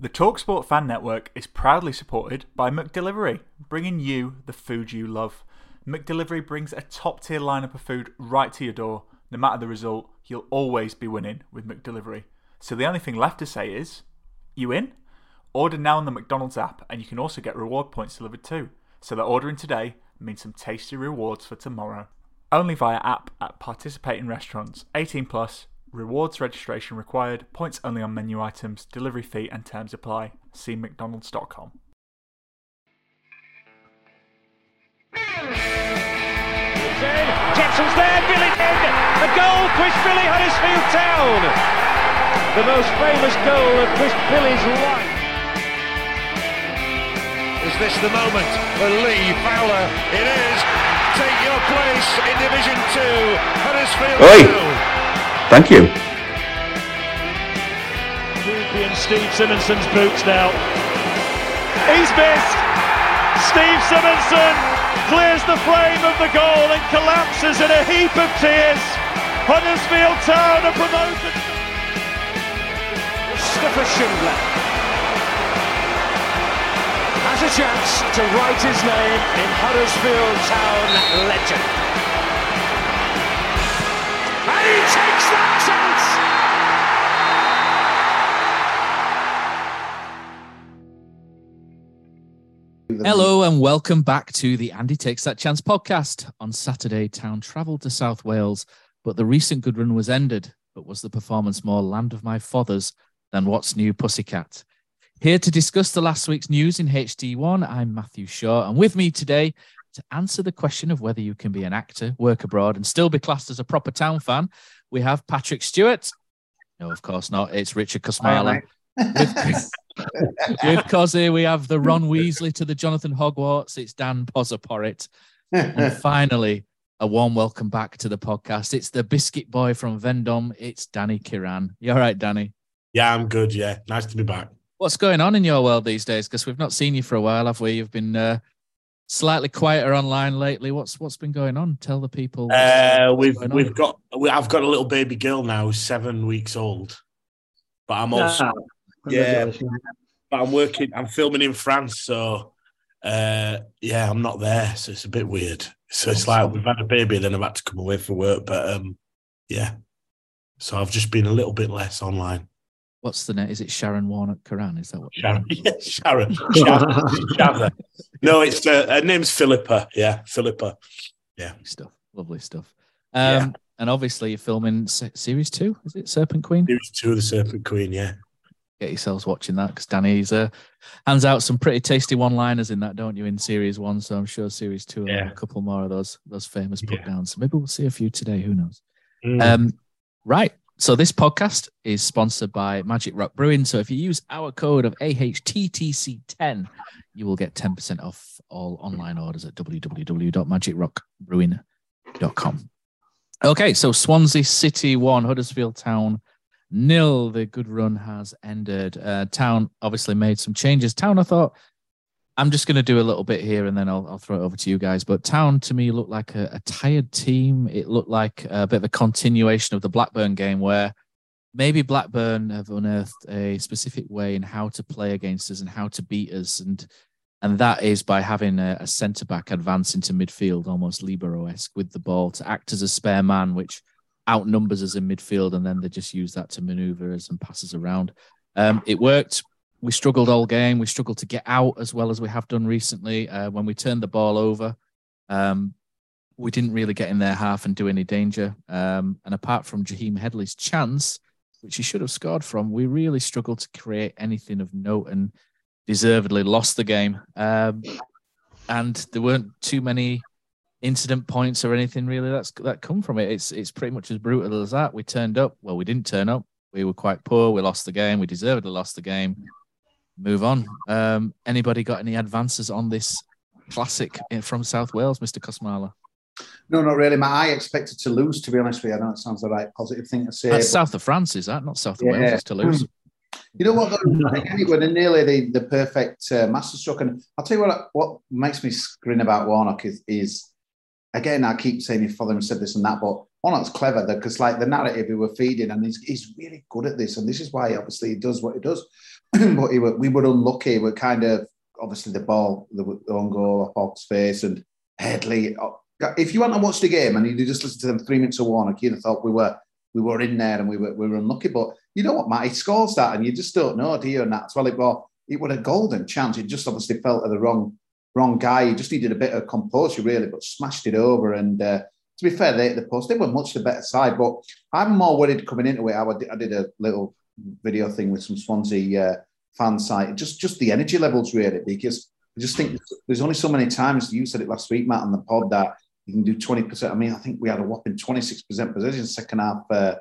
The Talksport Fan Network is proudly supported by McDelivery, bringing you the food you love. McDelivery brings a top tier lineup of food right to your door. No matter the result, you'll always be winning with McDelivery. So the only thing left to say is, you in? Order now on the McDonald's app, and you can also get reward points delivered too. So that ordering today means some tasty rewards for tomorrow. Only via app at participating restaurants. 18 plus. Rewards registration required. Points only on menu items. Delivery fee and terms apply. See McDonald's.com. Jepson's there, Billy in. A goal, Chris Billy, Huddersfield Town. The most famous goal of Chris Billy's life. Is this the moment for Lee Fowler? It is. Take your place in Division 2, Huddersfield Oi. Town. Thank you. Champion Steve Simonson's boots now. He's missed. Steve Simonson clears the frame of the goal and collapses in a heap of tears. Huddersfield Town are promoted. Mustafa Schindler has a chance to write his name in Huddersfield Town legend. And he takes that chance. Hello and welcome back to the And He Takes That Chance podcast. On Saturday, Town travelled to South Wales, but the recent good run was ended. But was the performance more land of my fathers than what's new Pussycat? Here to discuss the last week's news in HD1, I'm Matthew Shaw, and with me today to answer the question of whether you can be an actor, work abroad, and still be classed as a proper town fan, we have Patrick Stewart. No, of course not. It's Richard Kosmala. With, with Kosi, we have the Ron Weasley to the Jonathan Hogwarts. It's Dan Pozaporit. and finally, a warm welcome back to the podcast. It's the biscuit boy from Vendom. It's Danny Kirrane. You all right, Danny? Yeah, I'm good. Yeah, nice to be back. What's going on in your world these days? Because we've not seen you for a while, have we? You've been uh, slightly quieter online lately. What's what's been going on? Tell the people. what's, Uh, we've we've got we, I've got a little baby girl now, seven weeks old. But I'm also yeah, but I'm working. I'm filming in France, so uh, yeah, I'm not there, so it's a bit weird. So it's like we've had a baby, and then I've had to come away for work. But um, yeah, so I've just been a little bit less online. What's the name? Is it Sharon Warnock Kirrane? Is that what? Sharon, yeah, Sharon, Sharon, Sharon. No, it's uh, her name's Philippa. Yeah, Philippa. Yeah. Lovely stuff. Lovely stuff. Um, And obviously, you're filming se- series two. Is it Serpent Queen? Series two of the Serpent Queen. Yeah. Get yourselves watching that because Danny's uh, hands out some pretty tasty one-liners in that, don't you? In series one, so I'm sure series two Yeah. a couple more of those those famous put Yeah. downs. So maybe we'll see a few today. Who knows? Mm. Um, right. So this podcast is sponsored by Magic Rock Brewing. So if you use our code of AHTTC10, you will get 10% off all online orders at www.magicrockbrewing.com. Okay, so Swansea City one, Huddersfield Town nil. The good run has ended. Uh, Town obviously made some changes. Town, I thought, I'm just going to do a little bit here and then I'll, I'll throw it over to you guys. But Town to me looked like a, a tired team. It looked like a bit of a continuation of the Blackburn game where maybe Blackburn have unearthed a specific way in how to play against us and how to beat us. And and that is by having a, a centre back advance into midfield, almost libero esque with the ball to act as a spare man, which outnumbers us in midfield, and then they just use that to manoeuvre us and pass us around. Um, it worked. We struggled all game. We struggled to get out as well as we have done recently. Uh, when we turned the ball over, um, we didn't really get in their half and do any danger. Um, and apart from Jaheim Headley's chance, which he should have scored from, we really struggled to create anything of note. And deservedly lost the game. Um, and there weren't too many incident points or anything really that's that come from it. It's it's pretty much as brutal as that. We turned up. Well, we didn't turn up. We were quite poor. We lost the game. We deservedly lost the game. Move on. Um, anybody got any advances on this classic from South Wales, Mr. Kosmala? No, not really. My I expected to lose. To be honest with you, I don't know it sounds the right positive thing to say. That's south of France, is that not south of yeah. Wales? It's to lose. You know what? Nearly the, the perfect uh, masterstroke, and I'll tell you what. What makes me grin about Warnock is, is again, I keep saying your father and said this and that, but Warnock's clever because, like, the narrative we were feeding, and he's, he's really good at this, and this is why obviously he does what he does. but he were, we were unlucky. We're kind of obviously the ball, the, the own goal off Hogg's face, and Headley. Uh, if you want to watch the game and you just listen to them three minutes of Warnock, you'd have thought we were we were in there and we were we were unlucky. But you know what, Matt? He scores that, and you just don't know, do you? And that's well, it was it was a golden chance. It just obviously fell to the wrong wrong guy. He just needed a bit of composure, really, but smashed it over. And uh, to be fair, they the post they were much the better side. But I'm more worried coming into it. I did, I did a little video thing with some Swansea uh, fan site. Just just the energy levels, really, because I just think there's only so many times you said it last week, Matt, on the pod that you can do 20%. I mean, I think we had a whopping 26% possession second half. Uh,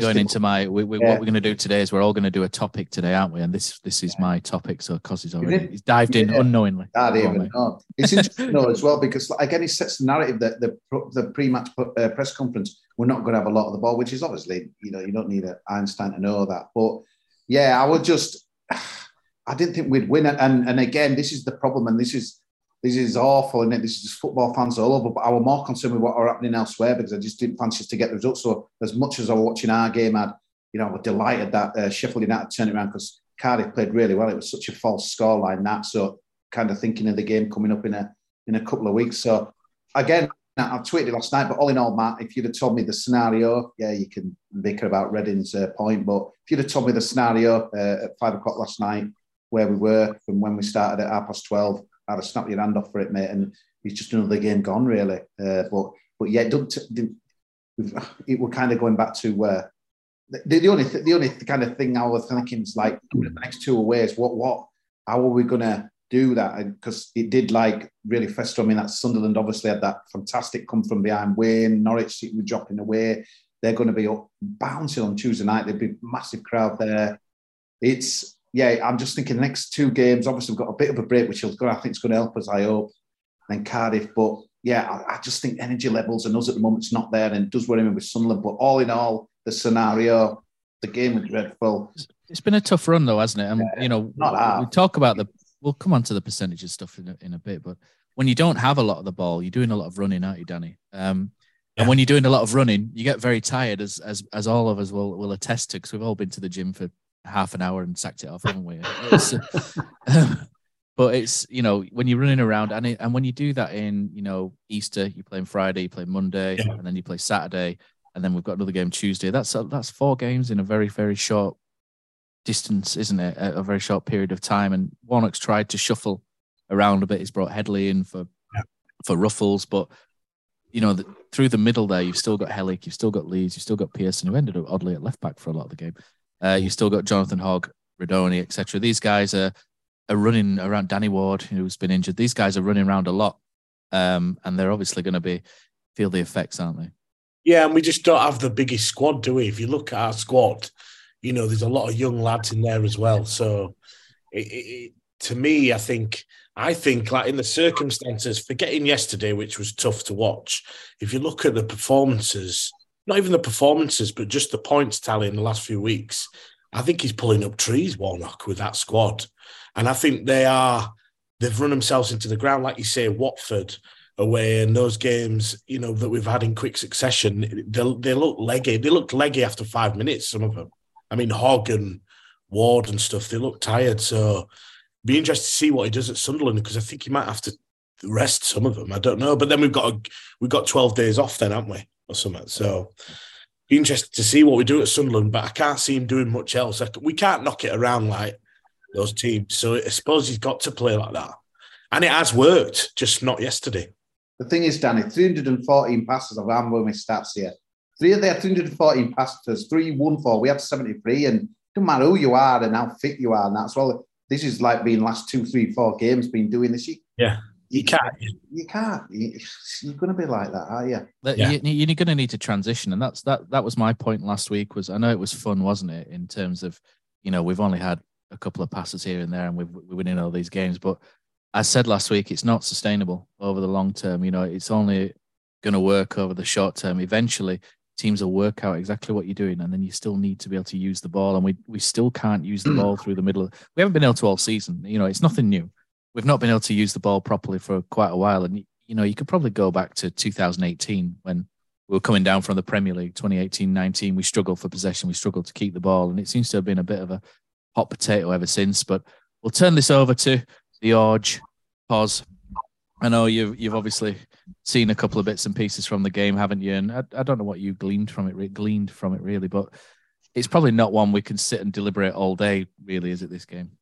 Going into my, we, we, yeah. what we're going to do today is we're all going to do a topic today, aren't we? And this this is my topic. So, he's already he's dived in yeah. unknowingly. I even know. It's interesting though as well because again, he sets the narrative that the the pre-match uh, press conference we're not going to have a lot of the ball, which is obviously you know you don't need an Einstein to know that. But yeah, I would just I didn't think we'd win, and and again, this is the problem, and this is this is awful, and this is just football fans all over. But I was more concerned with what are happening elsewhere because I just didn't fancy us to get the results. So as much as I was watching our game, I'd you know I was delighted that uh, Sheffield United turned around because Cardiff played really well. It was such a false scoreline that. So kind of thinking of the game coming up in a in a couple of weeks. So again, I've tweeted last night, but all in all, Matt, if you'd have told me the scenario, yeah, you can bicker about Reading's uh, point, but if you'd have told me the scenario uh, at five o'clock last night, where we were from when we started at half past twelve, I'd have snapped your hand off for it, mate. And it's just another game gone, really. Uh, but but yeah, it, we're kind of going back to where the, the only th- the only kind of thing I was thinking is like the next two aways. What what how are we gonna do that? Because it did like really fester. I mean, that Sunderland obviously had that fantastic come from behind win. Norwich were dropping away. They're going to be up bouncing on Tuesday night. There'd be massive crowd there. It's yeah, I'm just thinking the next two games. Obviously, we've got a bit of a break, which is going. I think it's going to help us. I hope. And Cardiff, but yeah, I, I, just think energy levels and us at the moment it's not there, and it does worry me with Sunderland. But all in all, the scenario, the game was dreadful. It's been a tough run though, hasn't it? And yeah, you know, we talk about the. We'll come on to the percentages stuff in a, in a bit, but when you don't have a lot of the ball, you're doing a lot of running, aren't you, Danny? Um, yeah. And when you're doing a lot of running, you get very tired, as as as all of us will will attest to, because we've all been to the gym for half an hour and sacked it off, haven't we? It's, uh, but it's you know when you're running around and it, and when you do that in you know Easter, you play on Friday, you play Monday, yeah. and then you play Saturday, and then we've got another game Tuesday. That's that's four games in a very very short distance, isn't it? A, a, very short period of time. And Warnock's tried to shuffle around a bit. He's brought Headley in for yeah. for Ruffels, but you know the, through the middle there, you've still got Helik, you've still got Lees, you've still got Pearson, who ended up oddly at left back for a lot of the game. Uh, you still got Jonathan Hogg, Rudoni, etc. These guys are are running around. Danny Ward, who's been injured. These guys are running around a lot, um, and they're obviously going to be feel the effects, aren't they? Yeah, and we just don't have the biggest squad, do we? If you look at our squad, you know, there's a lot of young lads in there as well. So, it, it, to me, I think I think like in the circumstances, forgetting yesterday, which was tough to watch. If you look at the performances not even the performances, but just the points tally in the last few weeks. I think he's pulling up trees, Warnock, with that squad. And I think they are, they've run themselves into the ground. Like you say, Watford away and those games, you know, that we've had in quick succession, they, they look leggy. They looked leggy after five minutes, some of them. I mean, Hogg and Ward and stuff, they look tired. So be interested to see what he does at Sunderland because I think he might have to rest some of them. I don't know. But then we've got a, we've got 12 days off then, haven't we? Or something. So be interested to see what we do at Sunderland, but I can't see him doing much else. we can't knock it around like those teams. So I suppose he's got to play like that. And it has worked, just not yesterday. The thing is, Danny, 314 passes. I'm going with stats here. Three of their 314 passes, three one four. We had 73, and no matter who you are and how fit you are, and that's well. This is like being last two, three, four games been doing this. You, yeah, you can't. You can't. You, are going to be like that, are you? Yeah. You, are going to need to transition, and that's that. That was my point last week. Was I know it was fun, wasn't it? In terms of, you know, we've only had a couple of passes here and there, and we've, we're winning all these games. But I said last week, it's not sustainable over the long term. You know, it's only going to work over the short term. Eventually, teams will work out exactly what you're doing, and then you still need to be able to use the ball. And we we still can't use the ball through the middle. We haven't been able to all season. You know, it's nothing new. We've not been able to use the ball properly for quite a while, and you know, you could probably go back to 2018 when we were coming down from the Premier League. 2018-19, we struggled for possession. We struggled to keep the ball, and it seems to have been a bit of a hot potato ever since. But we'll turn this over to the Orge. Poz. I know you've you've obviously seen a couple of bits and pieces from the game, haven't you? And I, I don't know what you gleaned from it, gleaned from it really, but it's probably not one we can sit and deliberate all day, really, is it? This game?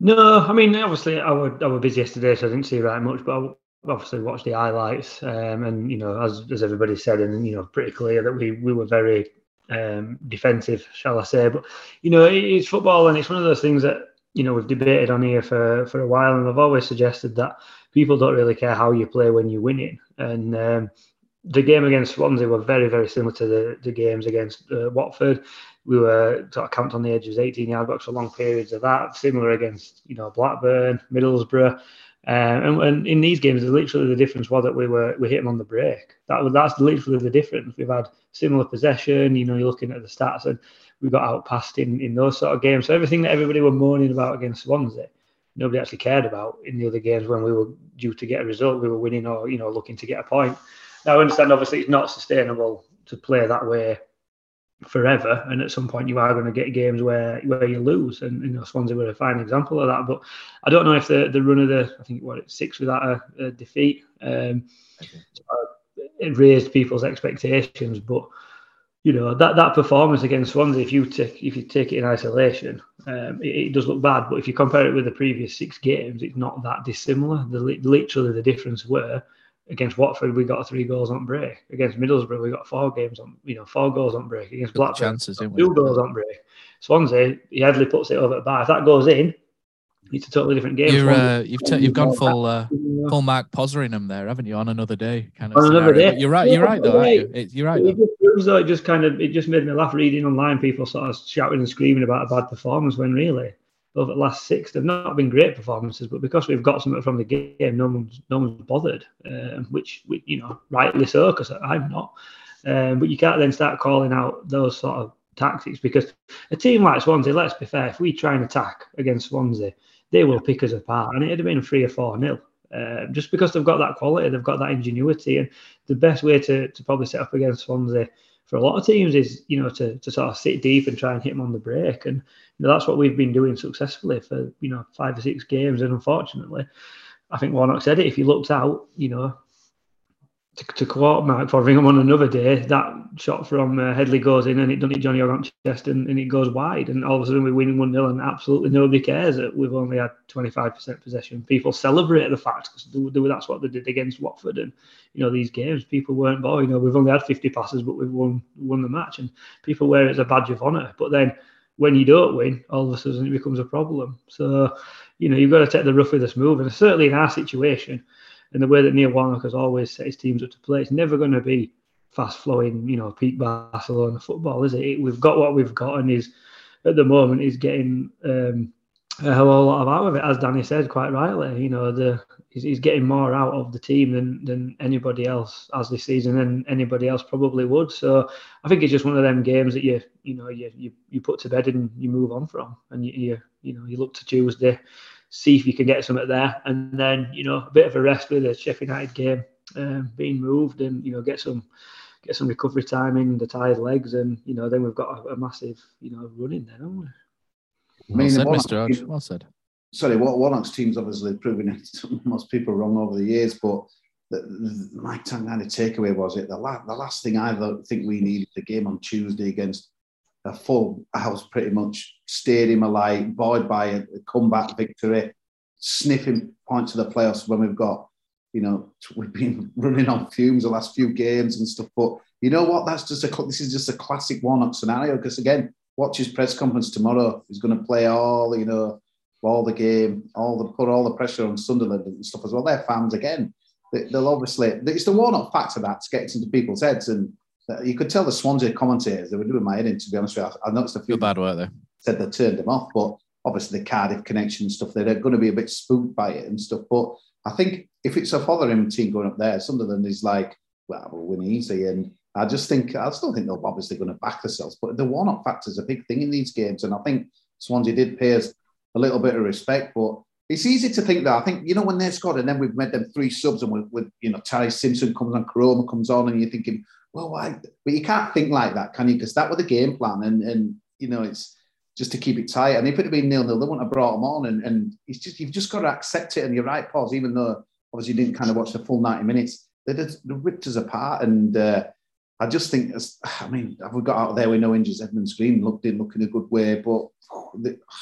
No, I mean, obviously, I was I was busy yesterday, so I didn't see very much, but I obviously watched the highlights, um, and you know, as as everybody said, and you know, pretty clear that we we were very um, defensive, shall I say? But you know, it's football, and it's one of those things that you know we've debated on here for for a while, and I've always suggested that people don't really care how you play when you're winning. And um, the game against Swansea were very, very similar to the, the games against uh, Watford. We were sort of camped on the edge edges, 18 yard box for long periods of that. Similar against you know Blackburn, Middlesbrough. Uh, and, and, in these games, literally the difference was that we were we hit them on the break. That that's literally the difference. We've had similar possession. You know, you're looking at the stats, and we got outpassed in in those sort of games. So everything that everybody were moaning about against Swansea, nobody actually cared about in the other games when we were due to get a result, we were winning or you know looking to get a point. Now I understand obviously it's not sustainable to play that way forever, and at some point you are going to get games where where you lose, and you know Swansea were a fine example of that. But I don't know if the the run of the I think what six without a, a defeat um, it raised people's expectations, but you know that that performance against Swansea, if you take if you take it in isolation, um, it, it, does look bad. But if you compare it with the previous six games, it's not that dissimilar. The literally the difference were against Watford we got three goals on break. Against Middlesbrough we got four games on you know four goals on break. Against Blackburn, chances, two goals on break. Swansea, he hardly puts it over the bar. If that goes in, it's a totally different game. You're, uh, you've t- you've gone full uh, full Mark Pozzeringham there, haven't you? On another day, kind of. On another day. But you're right. You're right, though. You? It, you're right. It just proves though. It just kind of it just made me laugh reading online. People sort of shouting and screaming about a bad performance when really over the last six they've not been great performances, but because we've got something from the game, no one's no one's bothered. Um, which, which you know, rightly so, because I'm not. Um, but you can't then start calling out those sort of tactics because a team like Swansea, let's be fair, if we try and attack against Swansea they will pick us apart. And it'd have been three or four nil. Uh, just because they've got that quality, they've got that ingenuity, and the best way to, to probably set up against Swansea for a lot of teams is you know to, to sort of sit deep and try and hit them on the break, and you know, that's what we've been doing successfully for you know five or six games, and unfortunately, I think Warnock said it. If he looked out, you know, to, to quote Mark Fotheringham on another day, that shot from uh, Headley goes in and it done it Johnny on chest and, and it goes wide. And all of a sudden we're winning 1 0 and absolutely nobody cares that we've only had 25% possession. People celebrate the fact because that's what they did against Watford. And, you know, these games, people weren't bored. You know, we've only had 50 passes, but we've won, won the match. And people wear it as a badge of honour. But then when you don't win, all of a sudden it becomes a problem. So, you know, you've got to take the rough with the smooth. And certainly in our situation, and the way that Neil Warnock has always set his teams up to play, it's never going to be fast flowing, you know, peak Barcelona football, is it? We've got what we've got, and he's at the moment he's getting um, a whole lot of out of it, as Danny said quite rightly. You know, the he's, he's getting more out of the team than than anybody else as this season, and anybody else probably would. So I think it's just one of them games that you you know you you, you put to bed and you move on from, and you you, you know you look to Tuesday see if you can get something there. And then, you know, a bit of a rest with the Sheffield United game um, being moved and, you know, get some get some recovery time in the tired legs. And, you know, then we've got a, a massive, you know, run in there, haven't we? Well said, Mr. Hodge. Well said. Sorry, Warnock's team's obviously proven most people wrong over the years, but the, the, my kind of takeaway was it the, la- the last thing I think we needed the game on Tuesday against a full house pretty much stadium alight, buoyed by a comeback victory, sniffing points of the playoffs when we've got, you know, we've been running on fumes the last few games and stuff. But you know what? That's just a this is just a classic Warnock scenario because again, watch his press conference tomorrow. He's going to play all, you know, all the game, all the put all the pressure on Sunderland and stuff as well. They're fans again. They, will obviously it's the Warnock factor that's getting into people's heads, and you could tell the Swansea commentators they were doing my head in. To be honest with you, I noticed a few bad work there. Said they turned them off, but obviously the Cardiff connection and stuff, they're going to be a bit spooked by it and stuff. But I think if it's a Fotheringham team going up there, Sunderland is like, well, we'll win easy. And I just think, I still think they're obviously going to back themselves. But the one-off factor is a big thing in these games. And I think Swansea did pay us a little bit of respect. But it's easy to think that. I think, you know, when they scored and then we've made them three subs and with, with you know, Ty Simpson comes on, Corona comes on, and you're thinking, well, why? But you can't think like that, can you? Because that was the game plan. And, and you know, it's, just to keep it tight. And if it had been nil nil, they wouldn't have brought him on. And, and it's just you've just got to accept it. And you're right, Poz. Even though obviously you didn't kind of watch the full ninety minutes, they just they ripped us apart. And uh, I just think, I mean, have we got out there with no injuries. Edmund Green looked in, looking a good way, but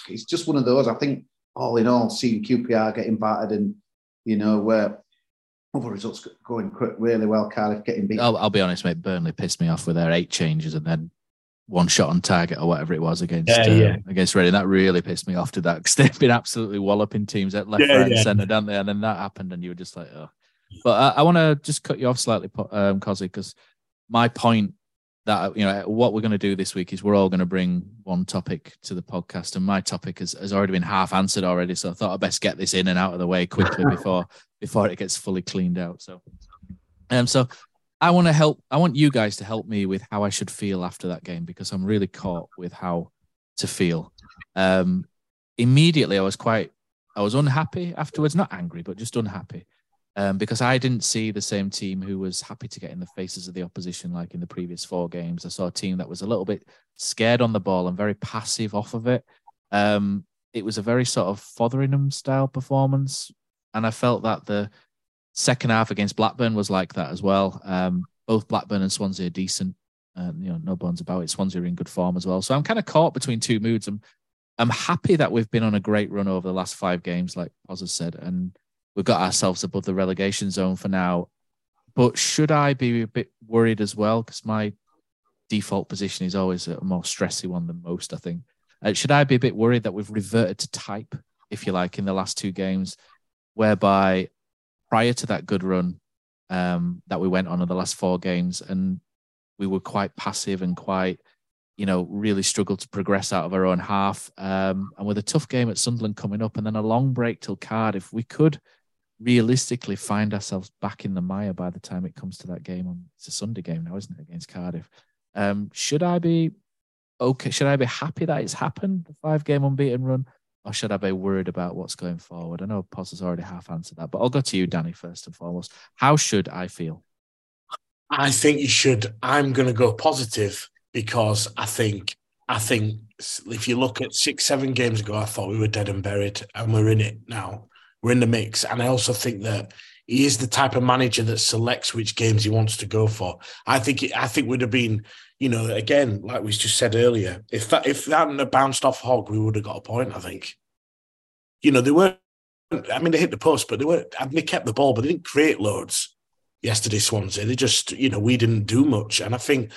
it's just one of those. I think all in all, seeing QPR getting battered and you know where other results going really well. Cardiff getting beat. I'll, I'll, be honest, mate. Burnley pissed me off with their eight changes and then one shot on target or whatever it was against yeah, uh, yeah. against Reading. That really pissed me off to that because they've been absolutely walloping teams at left, yeah, right, and centre, don't they? And then that happened, and you were just like, oh. But I, I want to just cut you off slightly, um, Kosi, because my point that you know what we're going to do this week is we're all going to bring one topic to the podcast, and my topic has, has already been half answered already. So I thought I'd best get this in and out of the way quickly before before it gets fully cleaned out. So, um, so I want to help. I want you guys to help me with how I should feel after that game because I'm really caught with how to feel. Um, immediately, I was quite, I was unhappy afterwards. Not angry, but just unhappy um, because I didn't see the same team who was happy to get in the faces of the opposition like in the previous four games. I saw a team that was a little bit scared on the ball and very passive off of it. Um, it was a very sort of Fotheringham style performance, and I felt that the Second half against Blackburn was like that as well. Um, both Blackburn and Swansea are decent. Uh, you know, no bones about it. Swansea are in good form as well. So I'm kind of caught between two moods. I'm, I'm happy that we've been on a great run over the last five games, like Oz has said, and we've got ourselves above the relegation zone for now. But should I be a bit worried as well? Because my default position is always a more stressy one than most, I think. Uh, should I be a bit worried that we've reverted to type, if you like, in the last two games, whereby prior to that good run um, that we went on in the last four games, and we were quite passive and quite, you know, really struggled to progress out of our own half. Um, and with a tough game at Sunderland coming up, and then a long break till Cardiff, we could realistically find ourselves back in the mire by the time it comes to that game on it's a Sunday game now, isn't it, against Cardiff? Um, should I be okay? Should I be happy that it's happened, the five game unbeaten run? or should I be worried about what's going forward? I know Poz has already half answered that, but I'll go to you, Danny, first and foremost. How should I feel? I think you should. I'm going to go positive because I think I think if you look at six, seven games ago, I thought we were dead and buried, and we're in it now. We're in the mix, and I also think that he is the type of manager that selects which games he wants to go for. I think it, I think would have been, you know, again, like we just said earlier, if that if that hadn't bounced off Hogg, we would have got a point. I think. You know, they weren't. I mean, they hit the post, but they were. I mean, they kept the ball, but they didn't create loads yesterday. Swansea, they just, you know, we didn't do much, and I think,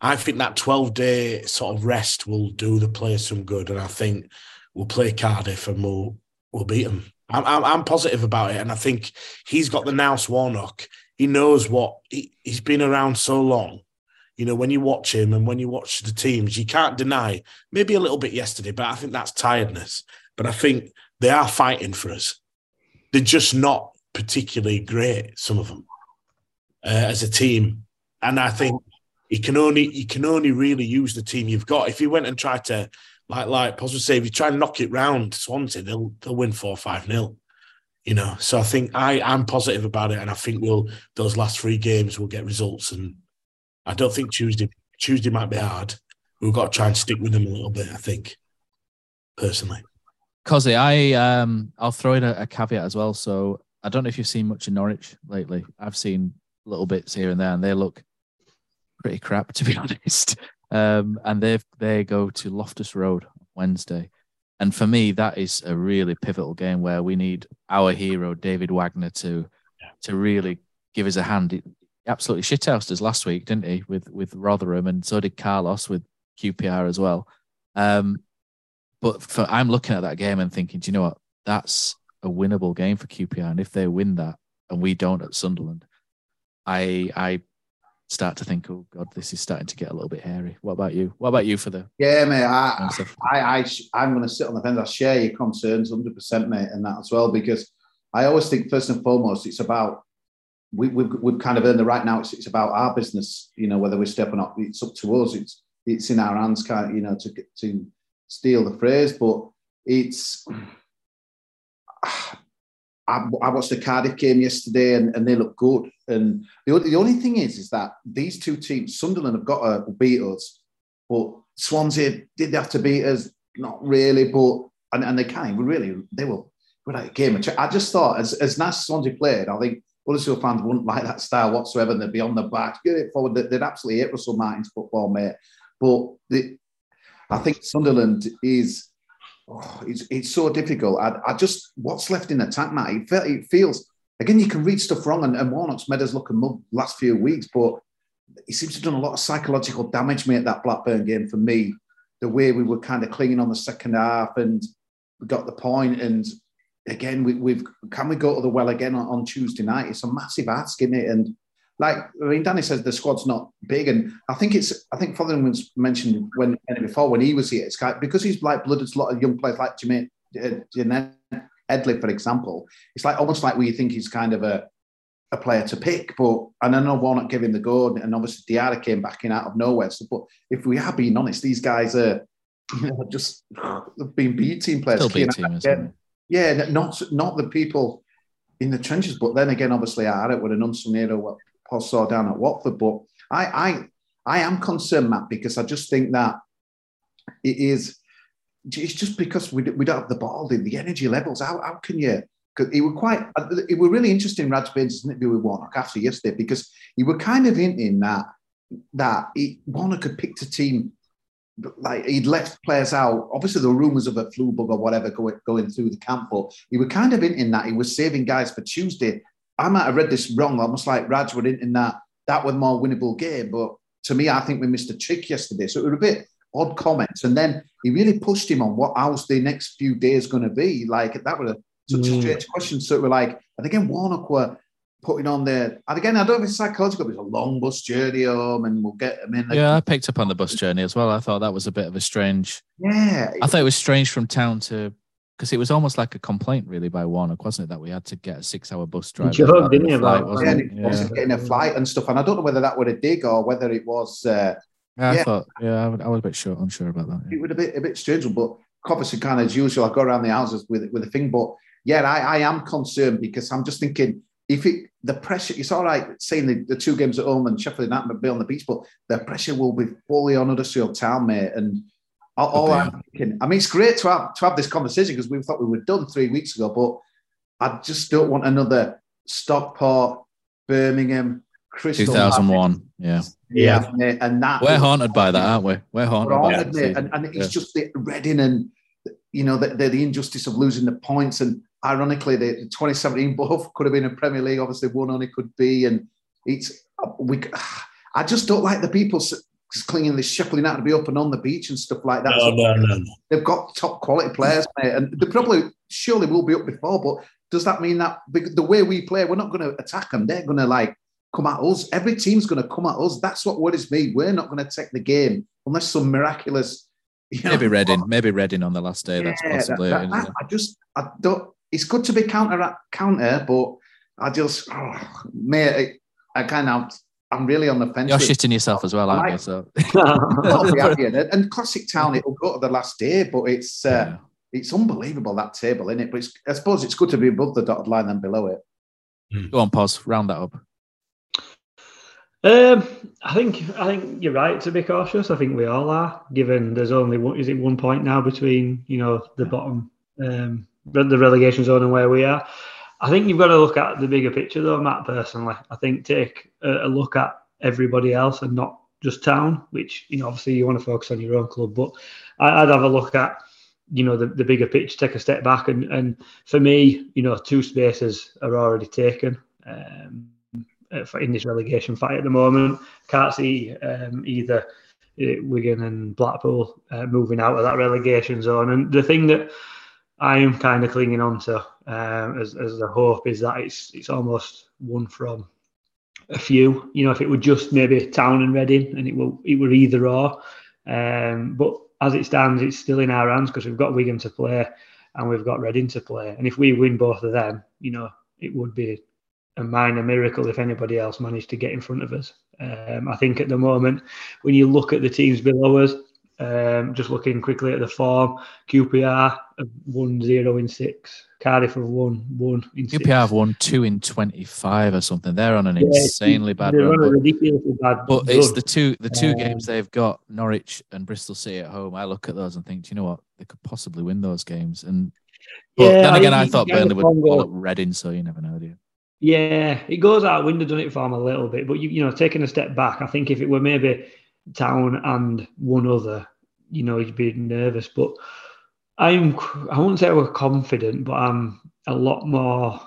I think that twelve day sort of rest will do the players some good, and I think we'll play Cardiff and we'll we'll beat them. I'm, I'm, I'm positive about it, and I think he's got the nous Warnock. He knows what he, he's been around so long. You know, when you watch him and when you watch the teams, you can't deny maybe a little bit yesterday, but I think that's tiredness. But I think they are fighting for us. They're just not particularly great, some of them, uh, as a team. And I think you can only you can only really use the team you've got. If you went and tried to like like Poz say, if you try and knock it round Swansea, they'll they'll win four five nil. You know, so I think I I'm positive about it, and I think we'll those last three games will get results. And I don't think Tuesday Tuesday might be hard. We've got to try and stick with them a little bit. I think, personally. Kosi, I um I'll throw in a, a caveat as well. So I don't know if you've seen much in Norwich lately. I've seen little bits here and there, and they look pretty crap to be honest. Um, and they they go to Loftus Road Wednesday, and for me that is a really pivotal game where we need our hero David Wagner to yeah. to really give us a hand. He absolutely shithoused us last week, didn't he? With with Rotherham, and so did Carlos with QPR as well. Um, but for, I'm looking at that game and thinking, do you know what? That's a winnable game for QPR, and if they win that and we don't at Sunderland, I I start to think, oh God, this is starting to get a little bit hairy. What about you? What about you for the? Yeah, mate. I, I, I, I'm going to sit on the fence. I share your concerns 100, percent mate, and that as well because I always think first and foremost it's about we, we've we've kind of earned the right now. It's, it's about our business, you know, whether we step or not. It's up to us. It's it's in our hands, kind of, you know, to to steal the phrase, but it's. I, I watched the Cardiff game yesterday, and, and they look good. And the, the only thing is, is that these two teams, Sunderland have got to beat us, but Swansea did have to beat us, not really, but and, and they can. We really they were like a game. I just thought as as nice as Swansea played, I think Huddersfield fans wouldn't like that style whatsoever, and they'd be on the back, get it forward. They'd absolutely hate Russell Martin's football, mate. But the, I think Sunderland is oh, it's, it's so difficult. I, I just what's left in attack, Matt. It, it feels again you can read stuff wrong, and, and Warnock's made us look a mug last few weeks, but he seems to have done a lot of psychological damage, mate. That Blackburn game for me, the way we were kind of clinging on the second half, and we got the point, and again we, have can we go to the well again on, on Tuesday night? It's a massive ask, isn't it? And like I mean, Danny says the squad's not big, and I think it's I think Fotheringham was mentioned when before when he was here. It's kind of, because he's like blooded a lot of young players like Jimmy uh, Headley, for example. It's like almost like you think he's kind of a a player to pick, but and I know Warnock giving the go, and obviously Diarra came back in out of nowhere. So, but if we are being honest, these guys are you know, just they've been B team players. Still B team, yeah, not not the people in the trenches, but then again, obviously, I had it with an unsung hero Paul saw down at Watford. But I, I, I am concerned, Matt, because I just think that it is. It's just because we, we don't have the ball, the, the energy levels. How, how can you? Because it were quite. Uh, it were really interesting. Baines' interview with Warnock after yesterday because he were kind of hinting that that he, Warnock had picked a team like he'd left players out. Obviously, were rumours of a flu bug or whatever going, going through the camp, but he were kind of hinting that he was saving guys for Tuesday I might have read this wrong, almost like Raj were in that that was more winnable game. But to me, I think we missed a trick yesterday. So it was a bit odd comments. And then he really pushed him on what how's the next few days going to be. Like that was a, such mm. a strange question. So we're like, and again, Warnock were putting on there. And again, I don't know if it's psychological, it's a long bus journey home and we'll get them in. Yeah, I picked up on the bus journey as well. I thought that was a bit of a strange. Yeah. I thought it was strange from town to because it was almost like a complaint, really, by Warnock, wasn't it? That we had to get a six-hour bus drive. Joke, didn't you? Flight, wasn't yeah, it? yeah. getting a flight and stuff, and I don't know whether that would a dig or whether it was. Uh, yeah, I thought, yeah, I, I, was a bit sure, unsure about that. Yeah. It would a bit, a bit strange, but obviously, kind of as usual, I go around the houses with with a thing, but yeah, I, I am concerned because I'm just thinking if it the pressure, it's all right saying the, the two games at home and Sheffield United will be on the beach, but the pressure will be fully on Huddersfield Town, mate, and all, all I'm thinking, I mean, it's great to have to have this conversation because we thought we were done three weeks ago, but I just don't want another Stockport, Birmingham, Crystal. 2001, yeah. yeah, yeah, and that we're haunted by that, aren't we? We're haunted, we're haunted by that. And, and it's yeah. just the Reading and you know the, the, the injustice of losing the points, and ironically, the, the 2017 both could have been a Premier League. Obviously, one only could be, and it's we. I just don't like the people clinging this Sheffield United to be up and on the beach and stuff like that. No, so no, no, no. They've got top quality players, mate, and they probably surely will be up before. But does that mean that the way we play, we're not going to attack them? They're going to like come at us. Every team's going to come at us. That's what worries me. We're not going to take the game unless some miraculous. You know, maybe Reading, maybe Reading on the last day. Yeah, that's possibly. That, that, I just, I don't. It's good to be counter counter, but I just, oh, mate, I, I kind of I'm really on the fence. You're shitting yourself as well, aren't you? So. and classic town, it'll go to the last day, but it's uh, yeah. it's unbelievable that table, isn't it? But I suppose it's good to be above the dotted line than below it. Hmm. Go on, Poz. Round that up. Um, I think I think you're right to be cautious. I think we all are, given there's only one, is it one point now between you know the bottom, um, the relegation zone and where we are. I think you've got to look at the bigger picture, though, Matt. Personally, I think take a, look at everybody else and not just town. Which you know, obviously, you want to focus on your own club, but I'd have a look at you know the, the bigger picture, take a step back, and and for me, you know, two spaces are already taken. Um, in this relegation fight at the moment, can't see um, either uh, Wigan and Blackpool uh, moving out of that relegation zone. And the thing that I am kind of clinging on to um, as, as a hope is that it's it's almost one from a few. You know, if it were just maybe Town and Reading, and it were it were either or. Um, but as it stands, it's still in our hands because we've got Wigan to play and we've got Reading to play. And if we win both of them, you know, it would be a minor miracle if anybody else managed to get in front of us. Um, I think at the moment, when you look at the teams below us, um, just looking quickly at the form, QPR have won zero in six. Cardiff have won one in QPR have won two in twenty-five or something. They're on an yeah, insanely bad run. On a ridiculously bad but run. it's the two the two um, games they've got Norwich and Bristol City at home. I look at those and think, do you know what? They could possibly win those games. And but yeah, then again, I, I thought Burnley would pull up Reading, so you never know, do you? Yeah, it goes out window, done it for them a little bit. But you, you know, taking a step back, I think if it were maybe Town and one other, you know, you'd be nervous. But I'm, I won't say we're confident, but I'm a lot more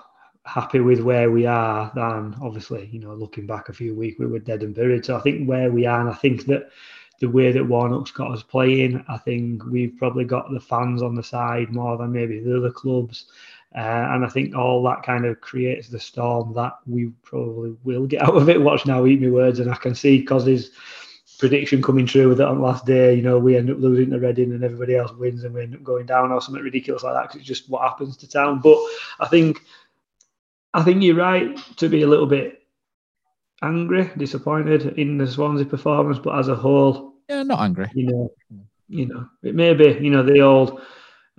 happy with where we are than obviously, you know, looking back a few weeks, we were dead and buried. So I think where we are, and I think that the way that Warnock's got us playing, I think we've probably got the fans on the side more than maybe the other clubs. Uh, and I think all that kind of creates the storm that we probably will get out of it. Watch now, eat me words, and I can see his prediction coming true with it on last day. You know, we end up losing to Reading and everybody else wins and we end up going down or something ridiculous like that because it's just what happens to town. But I think, I think you're right to be a little bit angry, disappointed in the Swansea performance, but as a whole, yeah, not angry. You know, you know, it may be, you know, the old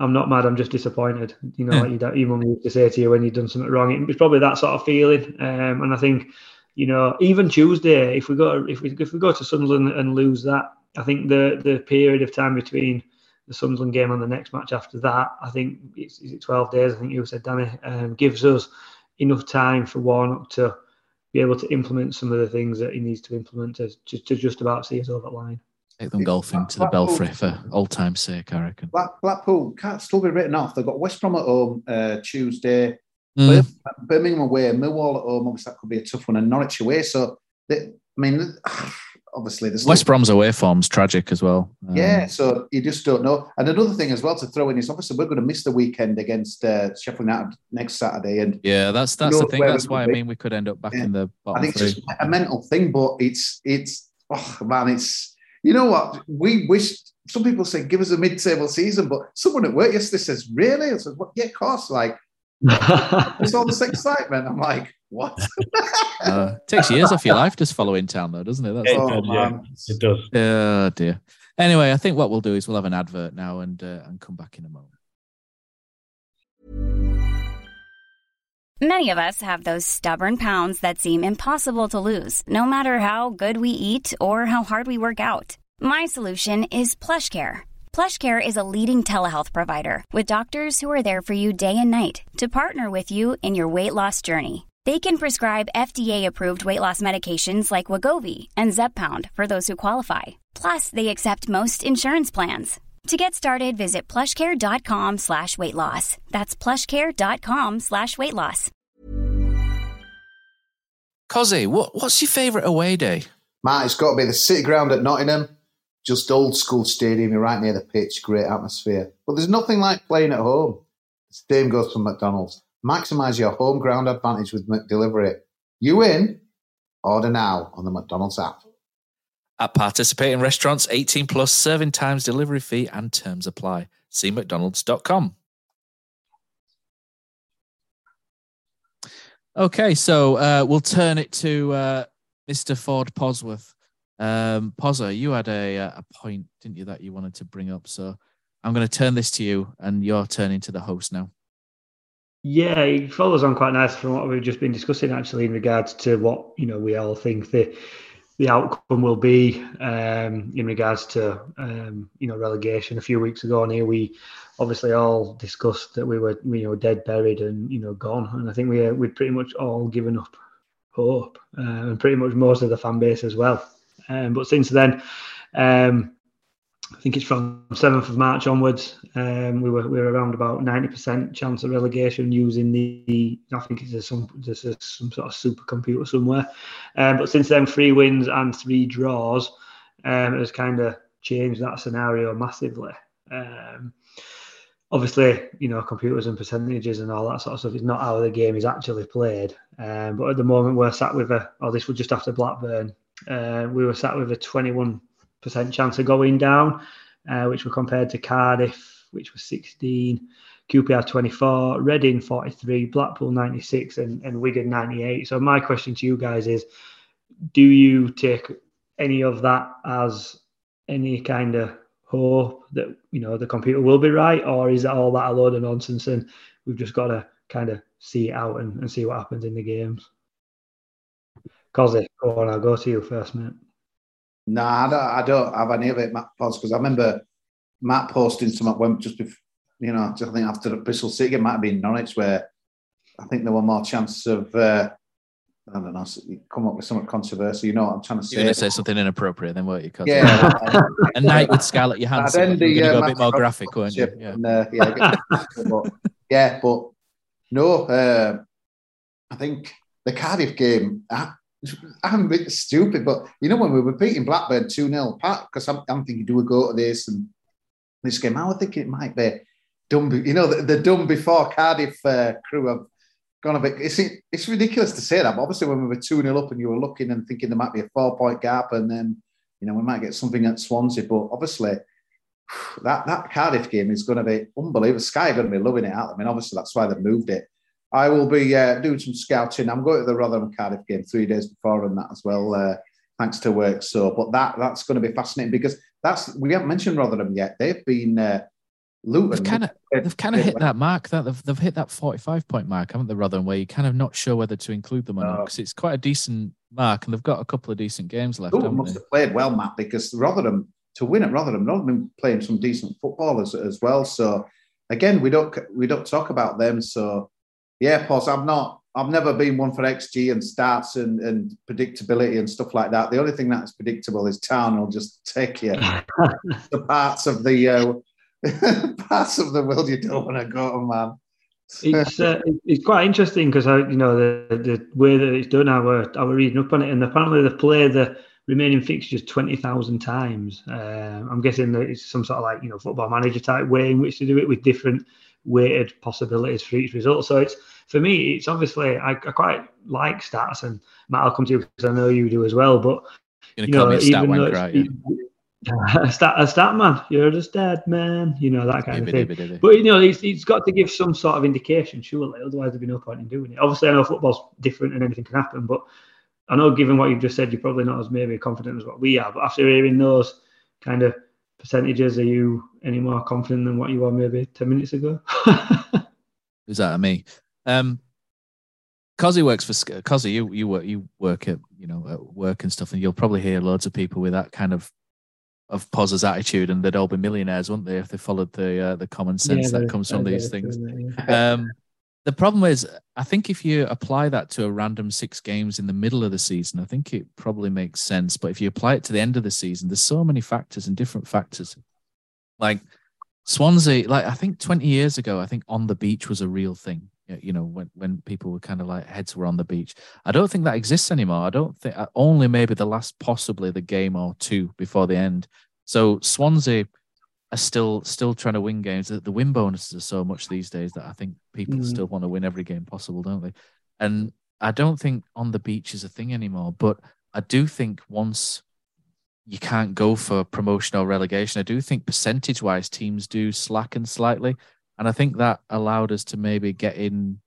I'm not mad. I'm just disappointed. You know, yeah. like your mum used to say to you when you've done something wrong. It's probably that sort of feeling. Um, and I think, you know, even Tuesday, if we go if we if we go to Sunderland and lose that, I think the the period of time between the Sunderland game and the next match after that, I think it's is it 12 days. I think you said, Danny, um, gives us enough time for Warnock to be able to implement some of the things that he needs to implement to, to, to just about see us over the line. Take them golfing to the Belfry for old time's sake, I reckon. Blackpool can't still be written off. They've got West Brom at home uh, Tuesday, mm. Birmingham away, Millwall at home. Obviously, that could be a tough one, and Norwich away. So, they, I mean, obviously, the West Brom's away form's tragic as well. Um, yeah, so you just don't know. And another thing as well to throw in is obviously we're going to miss the weekend against uh, Sheffield United next Saturday, and yeah, that's that's the thing. That's why I mean we could end up back yeah. in the. Bottom I think three. it's just a mental thing, but it's it's oh man, it's you know what? We wish some people say give us a mid-table season, but someone at work yesterday says, "Really?" I said, "What? Yeah, of course." Like it's all this excitement. I'm like, what? uh, takes years off your life just following town, though, doesn't it? That's it, oh, does, yeah. it does. Oh dear. Anyway, I think what we'll do is we'll have an advert now and uh, and come back in a moment. Many of us have those stubborn pounds that seem impossible to lose, no matter how good we eat or how hard we work out. My solution is PlushCare. PlushCare is a leading telehealth provider with doctors who are there for you day and night to partner with you in your weight loss journey. They can prescribe FDA-approved weight loss medications like Wegovy and Zepbound for those who qualify. Plus, they accept most insurance plans. To get started, visit plushcare.com slash weight loss. That's plushcare.com slash weight loss. Kosi, what, what's your favourite away day? Matt, it's got to be the City Ground at Nottingham. Just old school stadium, you're right near the pitch, great atmosphere. But there's nothing like playing at home. The same goes for McDonald's. Maximise your home ground advantage with McDelivery. You win. Order now on the McDonald's app. At participating restaurants, 18 plus serving times, delivery fee, and terms apply. See McDonald's.com. Okay, so uh, we'll turn it to uh, Mr. Ford Posworth. Um, you had a, uh, a point, didn't you, that you wanted to bring up? So I'm going to turn this to you, and you're turning to the host now. Yeah, it follows on quite nice from what we've just been discussing, actually, in regards to what you know we all think the the outcome will be um, in regards to um, you know relegation. A few weeks ago, and here we obviously all discussed that we were you know dead, buried, and you know gone. And I think we uh, we'd pretty much all given up hope, uh, and pretty much most of the fan base as well. Um, but since then, um, I think it's from 7th of March onwards. Um, we were we were around about 90% chance of relegation using the, I think it's a, some there's a, some sort of supercomputer somewhere. Um, but since then, three wins and three draws. um, has kind of changed that scenario massively. Um, obviously, you know, computers and percentages and all that sort of stuff is not how the game is actually played. Um, but at the moment, we're sat with a, oh, this was just after Blackburn, uh, we were sat with a 21% chance of going down, uh, which were compared to Cardiff, which was 16, QPR 24, Reading 43, Blackpool 96, and, and Wigan 98. So my question to you guys is, do you take any of that as any kind of hope that you know the computer will be right, or is that all that a load of nonsense and we've just got to kind of see it out and, and see what happens in the games? Kosi, go on, I'll go to you first, mate. No, I don't, I don't have any of it, Matt Poz, because I remember Matt posting something when just before, you know, just I think after the Bristol City game, might have been Norwich, where I think there were more chances of uh, I don't know, come up with something controversial. You know what I'm trying to say? You're going to say something inappropriate, then weren't you? Yeah. a night with Scarlett Johansson. You're going to go a bit more graphic, weren't you? Yeah. And, uh, yeah, but, yeah, but no, uh, I think the Cardiff game, I, I'm a bit stupid, but you know, when we were beating Blackburn 2 0, Pat, because I'm, I'm, thinking, do we go to this and this game? I was thinking it might be done, you know, the, the done before Cardiff uh, crew have gone a bit. It's it's ridiculous to say that, but obviously when we were two 0 up and you were looking and thinking there might be a four point gap, and then you know we might get something at Swansea, but obviously that that Cardiff game is going to be unbelievable. Sky are going to be loving it out. I mean, obviously that's why they've moved it. I will be uh, doing some scouting. I'm going to the Rotherham Cardiff game three days before and that as well, uh, thanks to work. So, but that that's going to be fascinating because that's we haven't mentioned Rotherham yet. They've been uh, Luton. They've kind of they've kind of hit that mark that they've, they've hit that 45 point mark, haven't they, Rotherham, where you're kind of not sure whether to include them or no. not because it's quite a decent mark and they've got a couple of decent games left. Luton must they? have played well, Matt, because Rotherham to win at Rotherham, Rotherham been playing some decent football as, as well. So again, we don't we don't talk about them. So yeah, Paul, I'm not I've never been one for XG and stats and, and predictability and stuff like that. The only thing that's predictable is Town will just take you the parts of the uh, parts of the world you don't want to go to, man. it's uh, it's quite interesting because I you know the the way that it's done. I were I were reading up on it, and apparently they play the remaining fixtures twenty thousand times. Uh, I'm guessing that it's some sort of like you know football manager type way in which to do it with different weighted possibilities for each result. So it's for me, it's obviously I, I quite like stats, and Matt, I'll come to you because I know you do as well. But you know, even though a stat, a stat man, you're just dead man, you know that kind of thing. But you know, it's, it's got to give some sort of indication, surely. Otherwise, there'd be no point in doing it. Obviously, I know football's different and anything can happen, but I know, given what you've just said, you're probably not as maybe confident as what we are. But after hearing those kind of percentages, are you any more confident than what you were maybe ten minutes ago? Is that me? Um, works for Kosi. You you work you work at you know at work and stuff, and you'll probably hear loads of people with that kind of of Poz's attitude, and they'd all be millionaires, wouldn't they, if they followed the uh, the common sense yeah, that comes from these things. um, the problem is, I think if you apply that to a random six games in the middle of the season, I think it probably makes sense. But if you apply it to the end of the season, there's so many factors and different factors. Like Swansea, like I think 20 years ago, I think on the beach was a real thing. You know, when when people were kind of like heads were on the beach. I don't think that exists anymore. I don't think uh, only maybe the last possibly the game or two before the end. So Swansea are still still trying to win games. The, the win bonuses are so much these days that I think people mm. still want to win every game possible, don't they? And I don't think on the beach is a thing anymore. But I do think once you can't go for promotion or relegation, I do think percentage wise teams do slacken slightly. And I think that allowed us to maybe get in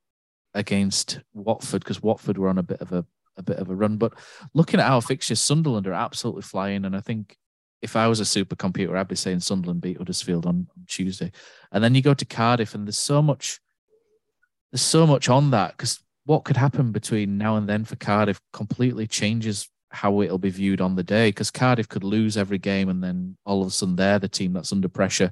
against Watford because Watford were on a bit of a, a bit of a run. But looking at our fixtures, Sunderland are absolutely flying. And I think if I was a supercomputer, I'd be saying Sunderland beat Huddersfield on Tuesday. And then you go to Cardiff, and there's so much, there's so much on that because what could happen between now and then for Cardiff completely changes how it'll be viewed on the day. Because Cardiff could lose every game, and then all of a sudden they're the team that's under pressure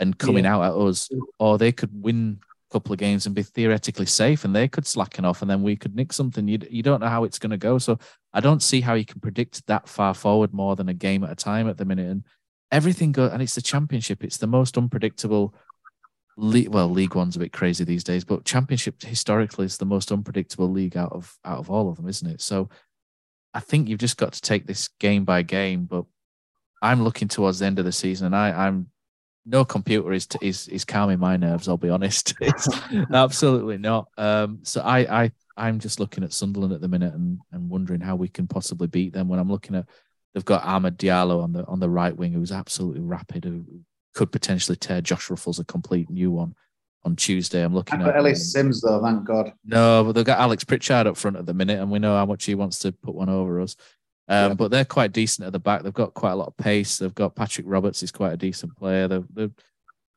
and coming yeah. out at us, or they could win a couple of games and be theoretically safe and they could slacken off and then we could nick something you, you don't know how it's going to go so i don't see how you can predict that far forward more than a game at a time at the minute and everything go and it's the championship it's the most unpredictable league well league one's a bit crazy these days but championship historically is the most unpredictable league out of out of all of them isn't it so i think you've just got to take this game by game but I'm looking towards the end of the season, and I, I'm no computer is is is calming my nerves. I'll be honest, it's absolutely not. Um, so I I I'm just looking at Sunderland at the minute and and wondering how we can possibly beat them. When I'm looking at they've got Amad Diallo on the on the right wing, who's absolutely rapid, who could potentially tear Josh Ruffels a complete new one on Tuesday. I'm looking at Ellis Simms though, thank God. No, but they've got Alex Pritchard up front at the minute, and we know how much he wants to put one over us. Um, yeah. But they're quite decent at the back. They've got quite a lot of pace. They've got Patrick Roberts, he's quite a decent player. They've, they've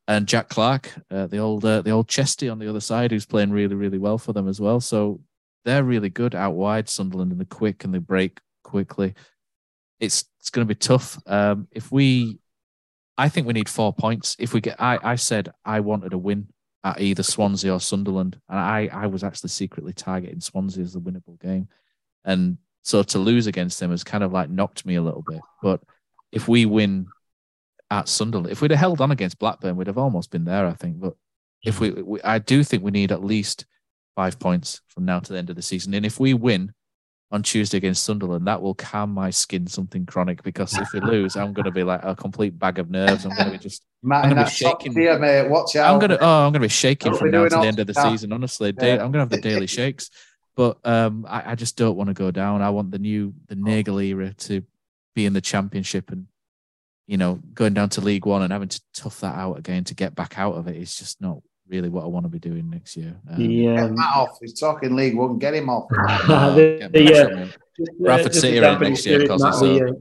and Jack Clarke, uh, the old uh, the old chesty on the other side, who's playing really really well for them as well. So they're really good out wide. Sunderland and the quick and they break quickly. It's it's going to be tough. Um, if we, I think we need four points. If we get, I I said I wanted a win at either Swansea or Sunderland, and I I was actually secretly targeting Swansea as the winnable game, and so to lose against them has kind of like knocked me a little bit. But if we win at Sunderland, if we'd have held on against Blackburn, we'd have almost been there, I think. But if we, we I do think we need at least five points from now to the end of the season. And if we win on Tuesday against Sunderland, that will calm my skin something chronic because if we lose, I'm going to be like a complete bag of nerves. I'm going to be just, Matt, I'm going to be shaking. Here, mate. Watch out. I'm going to, oh, I'm going to be shaking from now to the end of the season. Honestly, yeah. I'm going to have the daily shakes. But um, I, I, just don't want to go down. I want the new the Nagle era to be in the championship and you know going down to League One and having to tough that out again to get back out of it is just not really what I want to be doing next year. Um, yeah, get Matt off. He's talking League One. Get him off. uh, the, the, Bradford City are in next year because Matt, the, uh,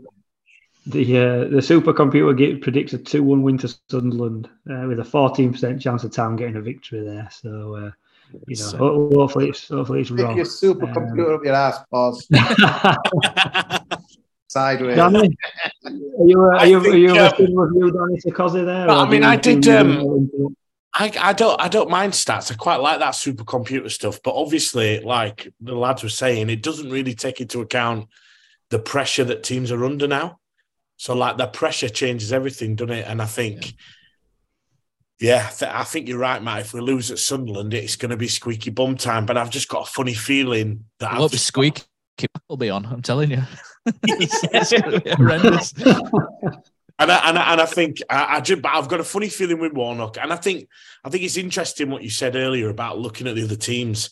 the uh, the supercomputer predicts a two one win to Sunderland uh, with a fourteen percent chance of Town getting a victory there. So uh, you know, so, hopefully it's hopefully it's wrong. Your supercomputer um, up your ass, boss. Sideways. Danny, are you uh, are you, think, are you uh, with you, Danny Sikosi there? I mean, I did. Um, I, I don't I don't mind stats. I quite like that supercomputer stuff, but obviously, like the lads were saying, it doesn't really take into account the pressure that teams are under now. So, like the pressure changes everything, doesn't it? And I think. Yeah yeah, I think you're right, Matt. If we lose at Sunderland, it's going to be squeaky bum time. But I've just got a funny feeling that won't be squeaky. Will be on. I'm telling you, it's going to be horrendous. And I, and I, and I think I, I just, but I've got a funny feeling with Warnock, and I think I think it's interesting what you said earlier about looking at the other teams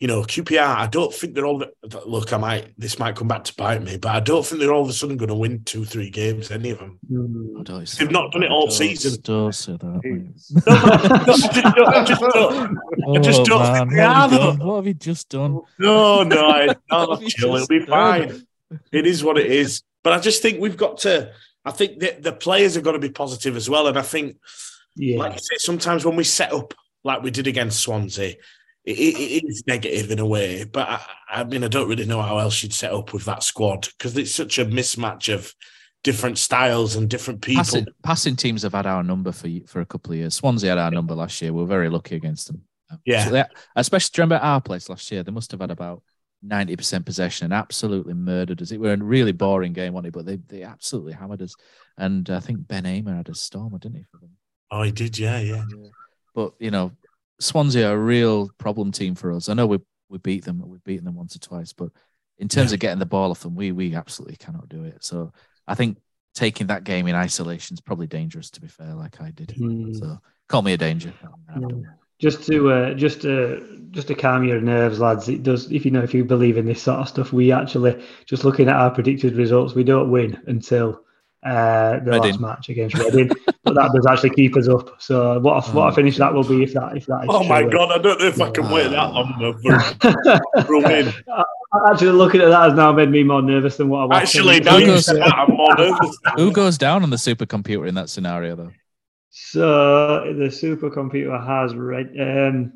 you know, QPR, I don't think they're all. The, look, I might this might come back to bite me, but I don't think they're all of a sudden going to win two, three games. Any of them? Mm. They've not done it all don't, season. Don't say that. no, I just don't. I just don't oh, think they are. Though. What have you just done? No, no, I, no chill. It'll be fine. It is what it is. But I just think we've got to. I think that the players have got to be positive as well. And I think, yeah. like I say, sometimes when we set up like we did against Swansea it, it is negative in a way, but I, I, mean, I don't really know how else you'd set up with that squad because it's such a mismatch of different styles and different people. Passing, passing, teams have had our number for for a couple of years. Swansea had our number last year. We are very lucky against them. Yeah, so they, especially remember our place last year. They must have had about ninety percent possession and absolutely murdered us. It were a really boring game, wasn't it? But they they absolutely hammered us. And I think Ben Hamer had a stormer, didn't he, for them? Oh, he did. Yeah, yeah. But you know, Swansea are a real problem team for us. I know we we beat them, we've beaten them once or twice, but in terms yeah. of getting the ball off them, we we absolutely cannot do it. So I think taking that game in isolation is probably dangerous. To be fair, like I did, mm. so call me a danger. Just to uh, just to just to calm your nerves, lads. It does if you know if you believe in this sort of stuff. We actually just looking at our predicted results, we don't win until uh, the Reading. last match against Reading, but that does actually keep us up. So what a, what a oh, finish that will be if that if that. oh my god! I don't know if I can wait that long for, a win. Actually, looking at that has now made me more nervous than what I was. Actually, now you said that, I'm more nervous. Who goes down on the supercomputer in that scenario, though? So the supercomputer has read. Um,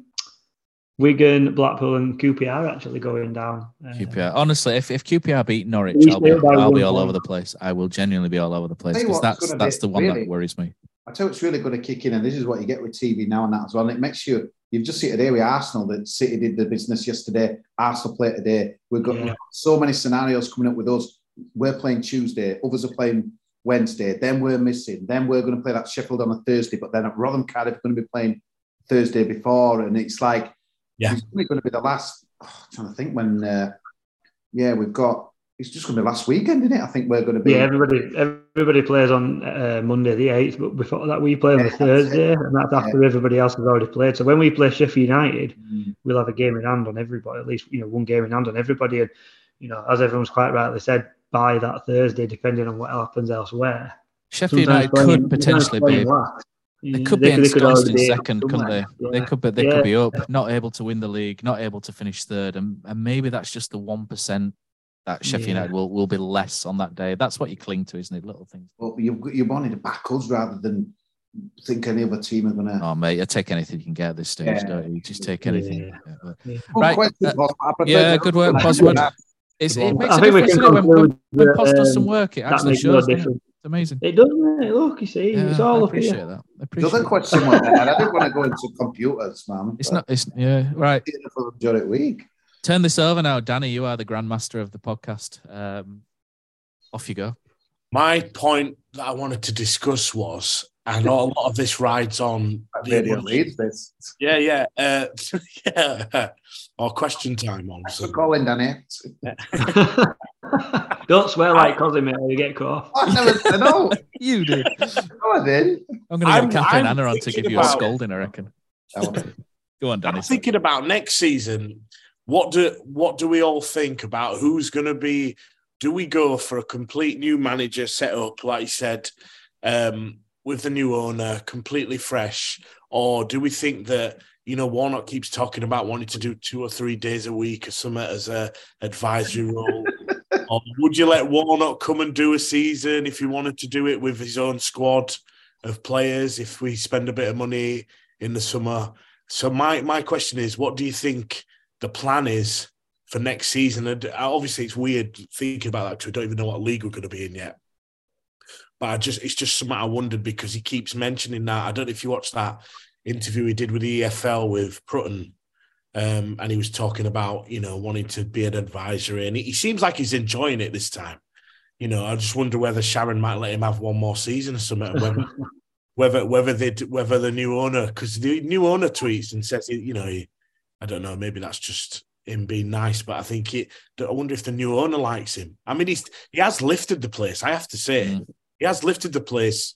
Wigan, Blackpool, and QPR actually going down. Uh, QPR. Honestly, if, if QPR beat Norwich, I'll be, I'll be all over the place. I will genuinely be all over the place because that's that's the one really, that worries me. I tell you, it's really going to kick in, and this is what you get with TV now and that as well. And it makes you. You've just seen today with Arsenal that City did the business yesterday. Arsenal play today. We've got yeah. so many scenarios coming up with us. We're playing Tuesday. Others are playing Wednesday. Then we're missing. Then we're going to play that Sheffield on a Thursday. But then at Rotherham Cardiff, we're going to be playing Thursday before, and it's like yeah. He's probably going to be the last. Oh, I'm trying to think when. Uh, yeah, we've got it's just going to be last weekend, isn't it? I think we're going to be. Yeah, everybody everybody plays on uh, Monday the eighth, but before that we play on the Thursday, and that's after yeah. everybody else has already played. So when we play Sheffield United, mm. we'll have a game in hand on everybody, at least you know one game in hand on everybody, and you know as everyone's quite rightly said, by that Thursday, depending on what happens elsewhere. Sheffield United could potentially be. They could be ensconced in second, couldn't they? Yeah. They could be. They yeah. could be up, not able to win the league, not able to finish third, and, and maybe that's just the one percent that Sheffield yeah. United will, will be less on that day. That's what you cling to, isn't it? Little things. Well, you you wanted to back us rather than think any other team are going to. Oh, mate, you take anything you can get at this stage, yeah. don't you? Just take anything. Yeah, but... right. uh, yeah good work, Boswood. It's, it makes I a difference when, when, when Poz does some work. It actually shows. No it's amazing. It does, mate. Look, you see, yeah, it's all I appreciate up here. That. I appreciate the other question was, I didn't want to go into computers, man. It's not. It's yeah, right. For the week. Turn this over now, Danny. You are the grandmaster of the podcast. Um, off you go. My point that I wanted to discuss was, I know a lot of this rides on video leads this. Yeah, yeah, uh, yeah. Or question time on. So. calling, Danny. Don't swear like Cosimo or you get caught. I never said no. you did. No, I did. I'm going to get Catherine Anna on to give you a scolding, I reckon. Go on, Danny. I'm thinking about next season. What do what do we all think about who's going to be? Do we go for a complete new manager set up, like you said, um, with the new owner, completely fresh, or do we think that you know Warnock keeps talking about wanting to do two or three days a week or something as a advisory role? or would you let Warnock come and do a season if he wanted to do it with his own squad of players? If we spend a bit of money in the summer, so my my question is, what do you think the plan is for next season? And obviously, it's weird thinking about that because we don't even know what league we're going to be in yet. But I just it's just something I wondered because he keeps mentioning that. I don't know if you watched that interview he did with the EFL with Prutton. Um, and he was talking about, you know, wanting to be an advisory, and he, he seems like he's enjoying it this time. You know, I just wonder whether Sharon might let him have one more season or something. Whether, whether whether they whether the new owner because the new owner tweets and says, you know, he, I don't know, maybe that's just him being nice, but I think it. I wonder if the new owner likes him. I mean, he's he has lifted the place. I have to say, mm. He has lifted the place.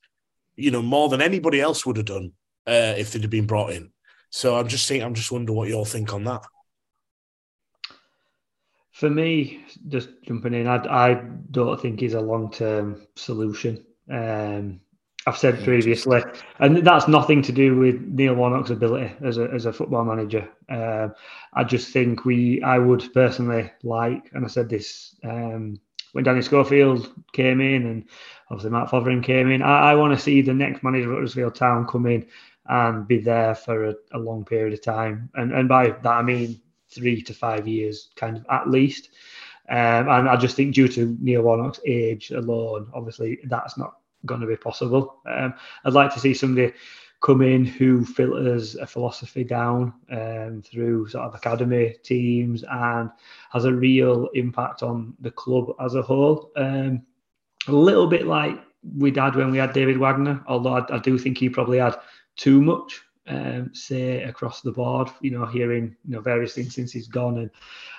You know, more than anybody else would have done uh, if they'd have been brought in. So I'm just saying, I'm just wondering what you all think on that. For me, just jumping in, I, I don't think he's a long term solution. Um, I've said previously, and that's nothing to do with Neil Warnock's ability as a as a football manager. Um, I just think we, I would personally like, and I said this um, when Danny Schofield came in, and obviously Mark Fotheringham came in. I, I want to see the next manager of Huddersfield Town come in and be there for a, a long period of time, and and by that I mean three to five years, kind of at least. Um, and I just think due to Neil Warnock's age alone, obviously that's not going to be possible. Um, I'd like to see somebody come in who filters a philosophy down um, through sort of academy teams and has a real impact on the club as a whole. Um, a little bit like we had when we had David Wagner, although I, I do think he probably had too much um, say across the board. You know, hearing you know various things since he's gone, and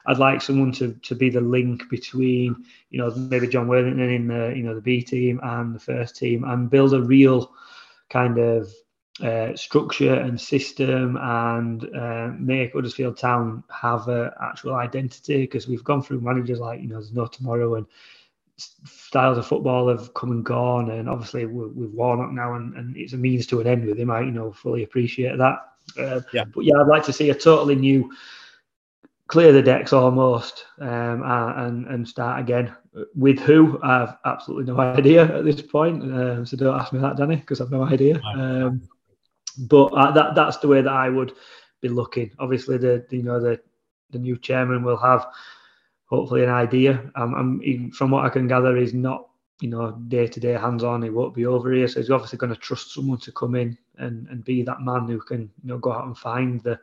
I'd like someone to to be the link between you know maybe Jon Worthington in the you know the B team and the first team, and build a real kind of uh, structure and system and uh, make Huddersfield Town have an actual identity because we've gone through managers like you know there's no tomorrow and styles of football have come and gone, and obviously with Warnock now, and, and it's a means to an end with him. I you know fully appreciate that. Uh, yeah. But yeah, I'd like to see a totally new, clear the decks almost, um, and and start again. With who, I have absolutely no idea at this point. Um, so don't ask me that, Danny, because I've no idea. Um, but uh, that that's the way that I would be looking. Obviously, the you know the the new chairman will have hopefully an idea. Um, I'm, from what I can gather, he's not you know day to day hands on. He won't be over here, so he's obviously going to trust someone to come in and, and be that man who can you know go out and find the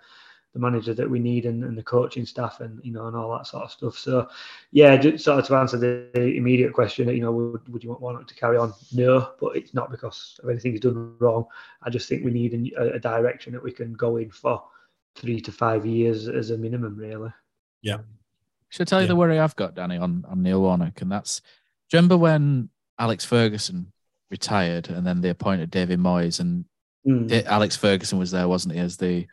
the manager that we need and, and the coaching staff and you know and all that sort of stuff. So yeah, just sort of to answer the immediate question, you know, would, would you want Warnock to carry on? No, but it's not because of anything he's done wrong. I just think we need a, a direction that we can go in for three to five years as a minimum, really. Yeah, Should I tell you Yeah. the worry I've got, Danny, on, on Neil Warnock? And that's, do you remember when Alex Ferguson retired and then they appointed David Moyes and Mm. Alex Ferguson was there, wasn't he, as the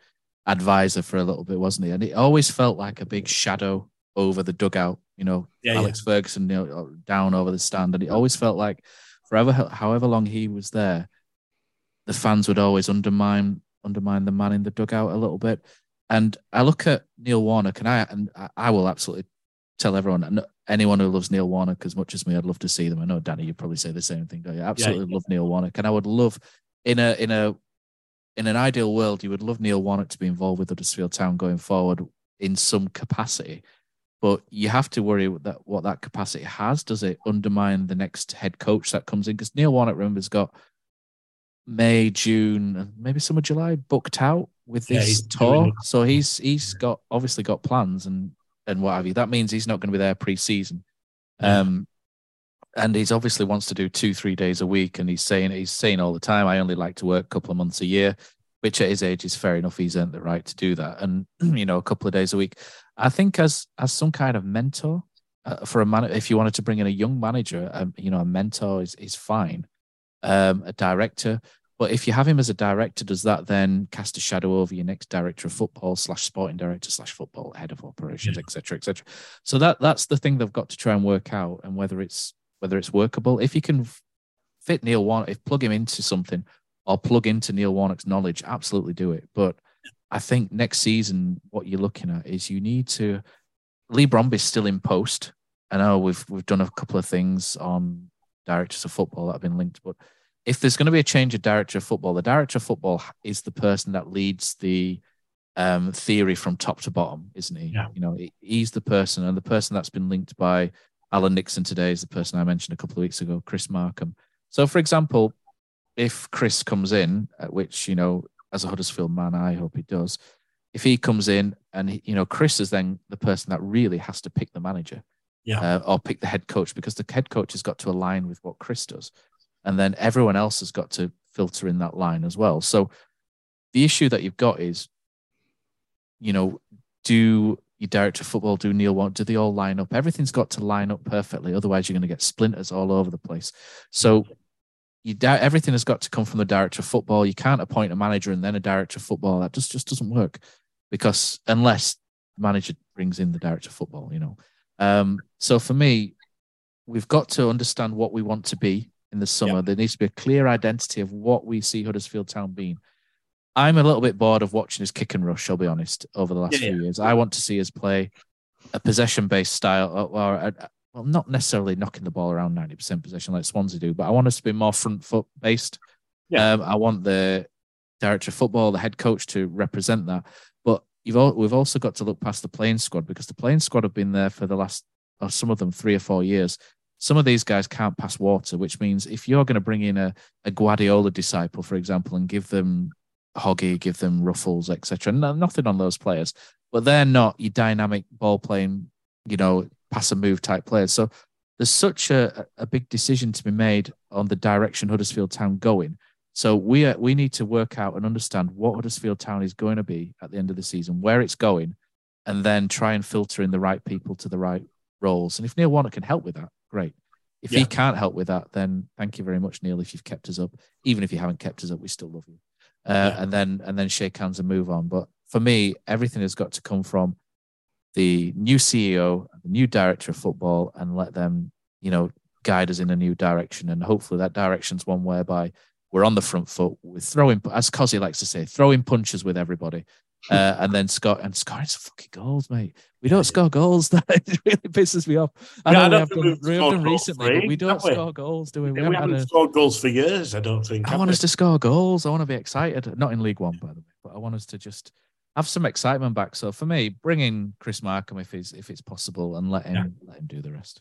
advisor for a little bit, wasn't he? And it always felt like a big shadow over the dugout, you know, Yeah, Alex Ferguson you know, down over the stand. And it always felt like forever, however long he was there, the fans would always undermine undermine the man in the dugout a little bit. And I look at Neil Warnock, and I and I- will absolutely tell everyone, and anyone who loves Neil Warnock as much as me, I'd love to see them. I know Danny, you'd probably say the same thing. Don't you? I absolutely love Neil Warnock, and I would love in a in a in an ideal world, you would love Neil Warnock to be involved with Huddersfield Town going forward in some capacity. But you have to worry that what that capacity has. Does it undermine the next head coach that comes in? Because Neil Warnock, remember, has got May, June, and maybe some of July booked out with this doing tour. So he's he's got obviously got plans and and what have you. That means he's not going to be there pre-season. Um, and he's obviously wants to do two, three days a week. And he's saying he's saying all the time, I only like to work a couple of months a year, which at his age is fair enough. He's earned the right to do that. And you know, a couple of days a week. I think as as some kind of mentor uh, for a man, if you wanted to bring in a young manager, um, you know, a mentor is is fine. Um, a director. But if you have him as a director, does that then cast a shadow over your next director of football slash sporting director slash football head of operations, etc., etc.? So that that's the thing they've got to try and work out, and whether it's whether it's workable. If you can fit Neil Warnock, if plug him into something or plug into Neil Warnock's knowledge, absolutely do it. But I think next season, what you're looking at is you need to. Leigh Bromby's still in post. I know we've we've done a couple of things on directors of football that have been linked, but if there's going to be a change of director of football, the director of football is the person that leads the um, theory from top to bottom, isn't he? Yeah. You know, he's the person, and the person that's been linked by Alan Nixon today is the person I mentioned a couple of weeks ago, Chris Markham. So, for example, if Chris comes in, uh, which you know, as a Huddersfield man, I hope he does. If he comes in, and he, you know, Chris is then the person that really has to pick the manager Yeah. uh, or pick the head coach because the head coach has got to align with what Chris does. And then everyone else has got to filter in that line as well. So the issue that you've got is, you know, do your director of football, do Neil want, do they all line up? Everything's got to line up perfectly. Otherwise, you're going to get splinters all over the place. So you doubt everything has got to come from the director of football. You can't appoint a manager and then a director of football. That just, just doesn't work because unless the manager brings in the director of football, you know. Um, so for me, we've got to understand what we want to be in the summer. There needs to be a clear identity of what we see Huddersfield Town being. I'm a little bit bored of watching his kick and rush, I'll be honest, over the last Yeah, few yeah. years. I want to see us play a possession based style, uh, or, or a, well, not necessarily knocking the ball around 90% possession like Swansea do, but I want us to be more front foot based. Um, I want the director of football, the head coach to represent that. But you've all, we've also got to look past the playing squad because the playing squad have been there for the last, or some of them, three or four years. Some of these guys can't pass water, which means if you're going to bring in a, a Guardiola disciple, for example, and give them Hoggy, give them Ruffels, etc. No, nothing on those players, but they're not your dynamic ball playing, you know, pass and move type players. So there's such a, a big decision to be made on the direction Huddersfield Town going. So we are, we need to work out and understand what Huddersfield Town is going to be at the end of the season, where it's going, and then try and filter in the right people to the right roles. And if Neil Warnock can help with that, great. If he can't help with that, then thank you very much, Neil. If you've kept us up, even if you haven't kept us up, we still love you. Uh, And then and then shake hands and move on. But for me, everything has got to come from the new CEO, the new director of football, and let them, you know, guide us in a new direction. And hopefully, that direction's one whereby we're on the front foot with throwing, as Kosi likes to say, throwing punches with everybody. Uh, and then Scott and scoring some fucking goals, mate. We don't score goals. That it really pisses me off. I Yeah, know I we don't have think done, we've we have done goals recently, for but we don't have we? score goals, do we? We, We haven't haven't had a, scored goals for years, I don't think. I want we? us to score goals. I want to be excited. Not in League One, by the way, but I want us to just have some excitement back. So for me, bring in Chris Markham if it's if it's possible, and let him let him do the rest.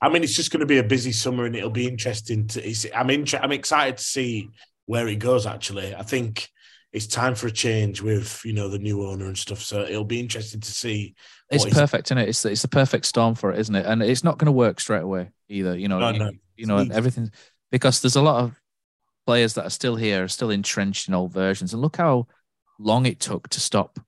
I mean, it's just going to be a busy summer, and it'll be interesting to. It's, I'm inter- I'm excited to see where it goes. Actually, I think it's time for a change with you know the new owner and stuff. So it'll be interesting to see. It's perfect, isn't it? It's it's the perfect storm for it, isn't it? And it's not going to work straight away either. You know, No, you, no. you know everything because there's a lot of players that are still here, are still entrenched in old versions, and look how long it took to stop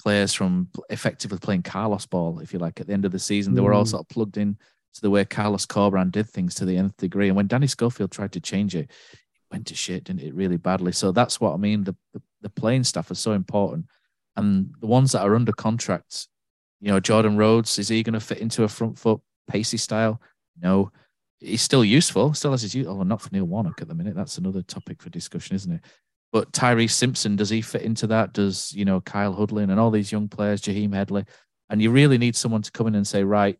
players from effectively playing Carlos ball, if you like, at the end of the season. They were all Mm. sort of plugged in to the way Carlos Corberan did things to the nth degree. And when Danny Schofield tried to change it went to shit, didn't it, really badly? So that's what I mean. The, the, the playing staff is so important. And the ones that are under contract, you know, Jordan Rhodes, is he going to fit into a front foot pacey style? No. He's still useful, still has his use. Oh, not for Neil Warnock at the minute. That's another topic for discussion, isn't it? But Tyreece Simpson, does he fit into that? Does, you know, Kyle Hudlin and all these young players, Jaheim Headley? And you really need someone to come in and say, right,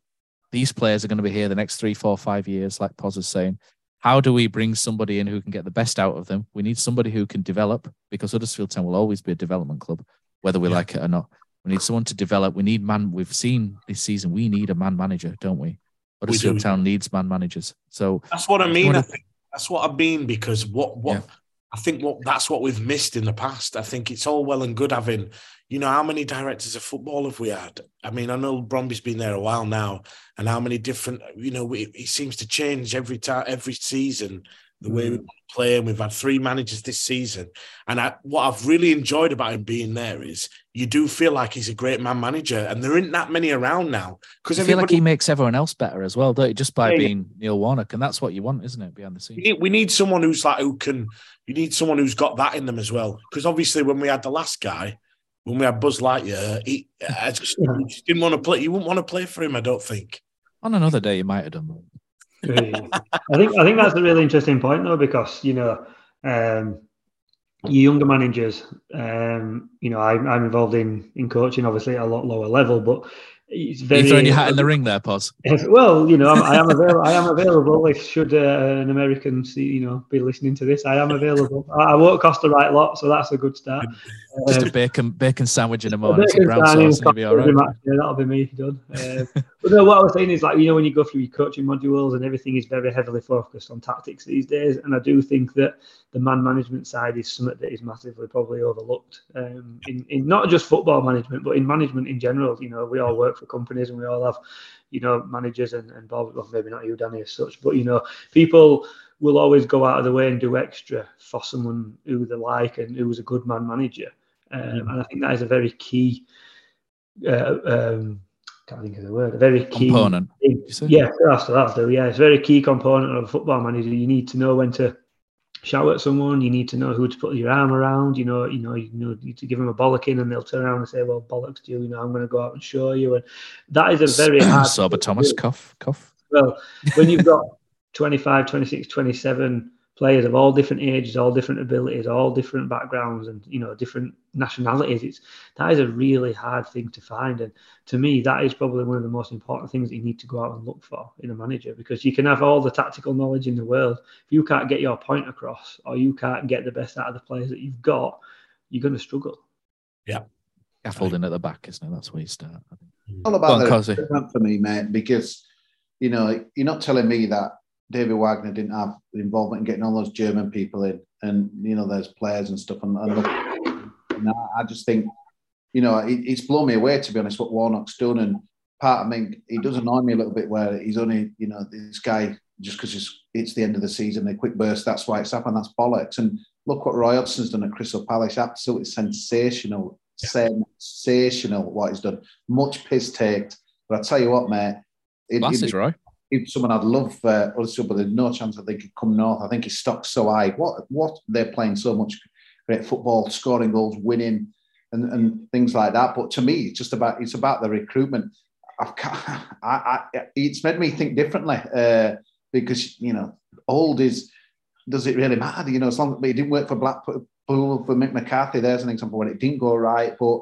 these players are going to be here the next three, four, five years, like Poz is saying. How do we bring somebody in who can get the best out of them? We need somebody who can develop because Huddersfield Town will always be a development club, whether we like it or not. We need someone to develop. We need man. We've seen this season. We need a man manager, don't we? Huddersfield do. Town needs man managers. So That's what I mean. I think that's what I mean because what what I think what that's what we've missed in the past. I think it's all well and good having, you know, how many directors of football have we had? I mean, I know Bromby's been there a while now, and how many different, you know, it, it seems to change every time, every season. The way we Mm. play, and we've had three managers this season. And I, what I've really enjoyed about him being there is you do feel like he's a great man manager, and there isn't that many around now because I feel like he makes everyone else better as well, don't you? Just by Yeah, being Neil Warnock, and that's what you want, isn't it? Behind the We scenes. need, we need someone who's like who can. You need someone who's got that in them as well. Because obviously, when we had the last guy, when we had Buzz Lightyear, he I just, just didn't want to play. You wouldn't want to play for him, I don't think. On another day, you might have done. I think I think that's a really interesting point though, because you know, um, younger managers, um, you know, I, I'm involved in in coaching, obviously at a lot lower level, but it's very you throwing your hat in the ring there, Poz. Well, you know, I'm, I am available. I am available. If should uh, an American see, you know, be listening to this, I am available. I, I won't cost the right lot, so that's a good start. Just a bacon bacon sandwich in the a morning, some brown sauce, and you'll be all right. yeah, that'll be me done. Um, but no, what I was saying is like you know when you go through your coaching modules and everything is very heavily focused on tactics these days, and I do think that the man management side is something that is massively probably overlooked um, in in not just football management, but in management in general. You know, we all work for companies and we all have you know managers and and Bob, well, maybe not you, Danny, as such, but you know people will always go out of the way and do extra for someone who they like and who's a good man manager. Um, and I think that is a very key. Uh, um, can't think of the word. A very key Component, thing. Yeah, that's that's the yeah. It's a very key component of a football manager. You need to know when to shout at someone. You need to know who to put your arm around. You know, you know, you know, you need to give them a bollocking, and they'll turn around and say, "Well, bollocks to you." You know, I'm going to go out and show you. And that is a very hard. Sorba Thomas, cough, cough. Well, when you've got 25, 26, 27 players of all different ages, all different abilities, all different backgrounds, and you know different nationalities, it's that is a really hard thing to find. And to me, that is probably one of the most important things that you need to go out and look for in a manager because you can have all the tactical knowledge in the world. If you can't get your point across, or you can't get the best out of the players that you've got, you're going to struggle. Yeah. Scaffolding at the back, isn't it? That's where you start. I think. all about on, the for me, mate, because you know you're not telling me that David Wagner didn't have the involvement in getting all those German people in, and you know there's players and stuff. And, and, I, I just think, you know, it, it's blown me away to be honest what Warnock's done. And part of me, he does annoy me a little bit where he's only, you know, this guy just because it's, it's the end of the season, a quick burst. That's why it's happened. That's bollocks. And look what Roy Hodgson's done at Crystal Palace. Absolutely sensational, sensational what he's done. Much piss taked. But I tell you what, mate. it- Glasses, Roy. If someone I'd love uh, also, but there's no chance that they he'd come north. I think his stock's so high. What what they're playing so much great football, scoring goals, winning, and, and things like that. But to me, it's just about it's about the recruitment. I've, I, I, it's made me think differently uh, because you know old is does it really matter? You know, as long as it didn't work for Blackpool for Mick McCarthy, there's an example when it didn't go right. But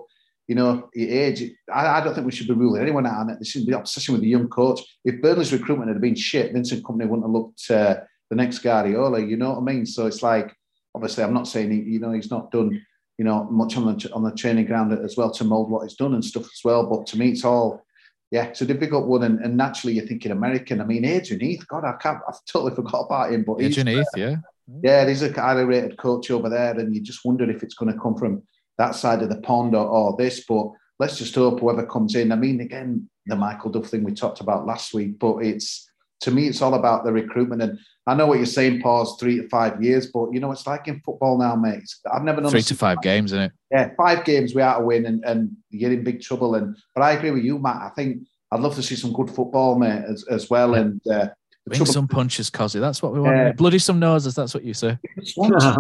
you know, your age, I, I don't think we should be ruling anyone out on it. There should be obsession with the young coach. If Burnley's recruitment had been shit, Vincent Kompany wouldn't have looked uh, the next Guardiola. You know what I mean? So it's like, obviously, I'm not saying he, you know he's not done you know much on the on the training ground as well to mould what he's done and stuff as well. But to me, it's all yeah, it's a difficult one. And, and naturally, you're thinking American. I mean, Adrian Heath, God, I can't, I've totally forgot about him. But Adrian Heath, yeah. yeah, he's a highly rated coach over there, and you just wonder if it's going to come from that side of the pond or, or this. But let's just hope whoever comes in. I mean, again, the Michael Duff thing we talked about last week, but it's to me, it's all about the recruitment. And I know what you're saying, Poz three to five years, but you know, it's like in football now, mate. I've never known three to five games, isn't it? Yeah, five games we out to win, and, and you're in big trouble. And but I agree with you, Matt. I think I'd love to see some good football, mate, as, as well. And uh, Bring some punches, Kosi. That's what we want. Yeah. Bloody some noses. That's what you say. Swansea,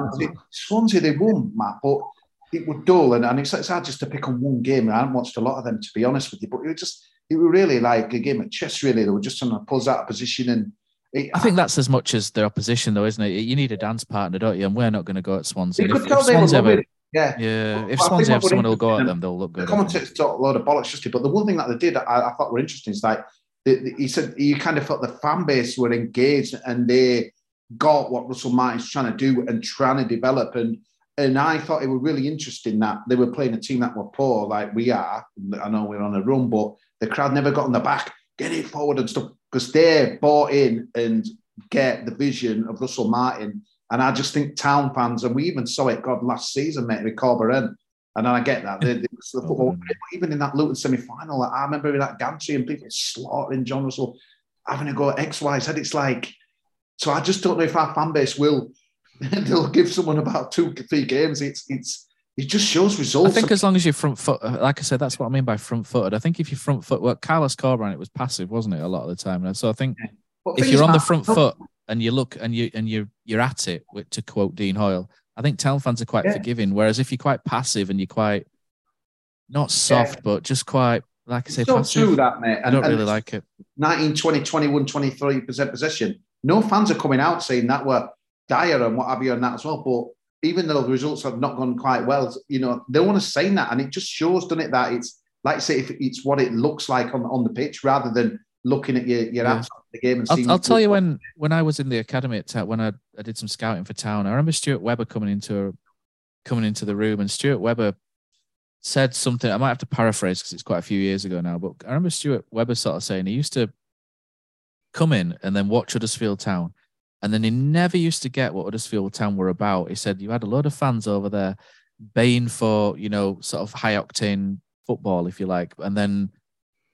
Swansea, they won, Matt, but it was dull, and, and it's, it's hard just to pick on one game. I haven't watched a lot of them, to be honest with you, but it was just it was really like a game of chess. Really, they were just trying to pull out of position, and it, I think that's as much as the opposition, though, isn't it? You need a dance partner, don't you? And we're not going to go at Swansea. If, if Swansea ever, yeah, yeah. If Swansea have someone who'll go at them, they'll look good. The commentators talk a load of bollocks, just but the one thing that they did, I, I thought were interesting, is like he said you kind of felt the fan base were engaged and they got what Russell Martin's trying to do and trying to develop. And and I thought it was really interesting that they were playing a team that were poor, like we are. I know we're on a run, but the crowd never got on the back, get it forward and stuff, because they bought in and get the vision of Russell Martin. And I just think town fans, and we even saw it, God, last season, mate, with Corberán. And I get that. The, the, the football, even in that Luton semi final, I remember that Gantry and people slaughtering John Russell, having to go X, Y, Z. It's like, so I just don't know if our fan base will they'll give someone about two, three games. It's it's it just shows results. I think as long as you're front foot, uh, like I said, that's what I mean by front footed. I think if you're front foot, well, Carlos Corberán, it was passive, wasn't it, a lot of the time? And so I think yeah. if you're on the front foot and you look and you and you you're at it, to quote Dean Hoyle, I think town fans are quite yeah. forgiving. Whereas if you're quite passive and you're quite not soft, yeah. but just quite like I say, passive, true that mate. I don't really like it. 19, 20, 21, 23 percent possession. No fans are coming out saying that we're dire and what have you and that as well. But even though the results have not gone quite well, you know, they want to say that. And it just shows, doesn't it, that it's like I say, if it's what it looks like on, on the pitch rather than looking at your, your yeah. the game and I'll, I'll tell you when when I was in the academy at when I, I did some scouting for town, I remember Stuart Webber coming into coming into the room and Stuart Webber said something. I might have to paraphrase because it's quite a few years ago now, but I remember Stuart Webber sort of saying he used to come in and then watch Huddersfield Town and then he never used to get what Huddersfield Town were about. He said you had a lot of fans over there baying for, you know, sort of high octane football, if you like. And then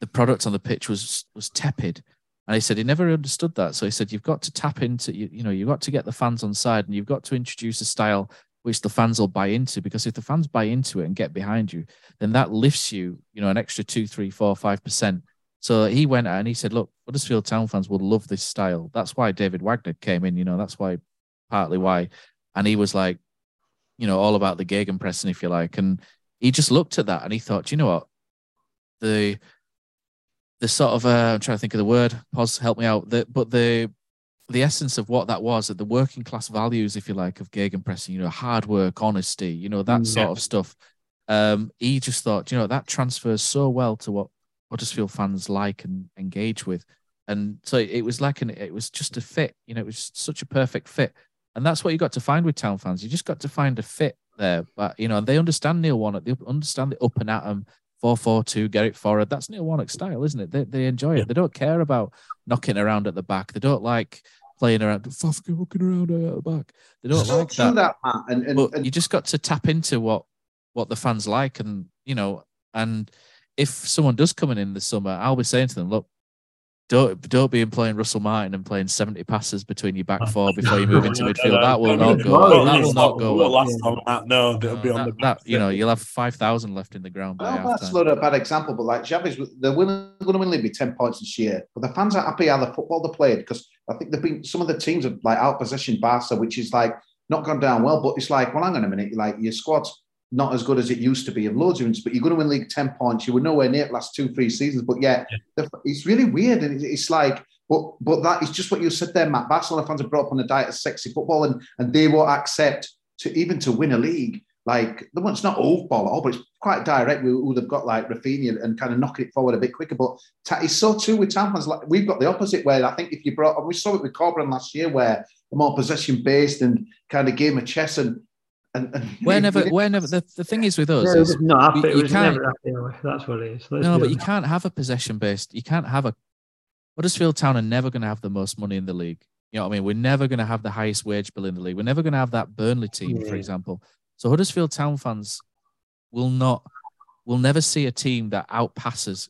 the product on the pitch was was tepid. And he said he never understood that. So he said you've got to tap into you, you know, you've got to get the fans on side and you've got to introduce a style which the fans will buy into because if the fans buy into it and get behind you, then that lifts you, you know, an extra two, three, four, five percent so he went out and he said, "Look, Huddersfield Town fans will love this style. That's why David Wagner came in. You know, that's why, partly why." And he was like, you know, all about the gegenpressing, if you like. And he just looked at that and he thought, you know what, the the sort of uh, I'm trying to think of the word. Poz, help me out. The, but the the essence of what that was, that the working class values, if you like, of gegenpressing, you know, hard work, honesty, you know, that mm, sort of stuff. Um, he just thought, you know, that transfers so well to what Huddersfield fans like and engage with. And so it was like an it was just a fit, you know, it was such a perfect fit. And that's what you got to find with town fans. You just got to find a fit there. But you know, they understand Neil Warnock, they understand the up and at them, 4-4-2, get it forward. That's Neil Warnock style, isn't it? They they enjoy it. They don't care about knocking around at the back. They don't like playing around, fucking hooking around at the back. They don't like that. that and, and, but and, you just got to tap into what what the fans like, and you know, and if someone does come in in the summer, I'll be saying to them, look, don't don't be playing Russell Martin and playing seventy passes between your back four before you move into midfield. That will not go. That will not go. Well. Last on that, no, that'll be on the that, you know you'll have five thousand left in the ground by oh, well, That's not a bad example, but like Xavi's, they're winning, going to win league ten points this year. But the fans are happy how the football they played because I think they've been some of the teams have like outpositioned Barca, which is like not gone down well. But it's like, well, hang on a minute, like your squad's not as good as it used to be in loads of instances, but you're going to win league 10 points. You were nowhere near it last two, three seasons. But yeah, yeah. it's really weird. And it's like, but but that is just what you said there, Matt. Barcelona fans are brought up on a diet of sexy football and, and they won't accept to even to win a league. Like the one's not old ball at all, but it's quite direct. We would have got like Raphinha and kind of knocking it forward a bit quicker. But it's so too with fans. Like we've got the opposite where I think if you brought, we saw it with Corberán last year, where the more possession based and kind of game of chess and and, and whenever, whenever the, the thing is with us, is not happy. You, can't, That's what it is. Let's no, but you can't have a possession based. You can't have a. Huddersfield Town are never going to have the most money in the league. You know what I mean? We're never going to have the highest wage bill in the league. We're never going to have that Burnley team, yeah. for example. So Huddersfield Town fans will not, will never see a team that outpasses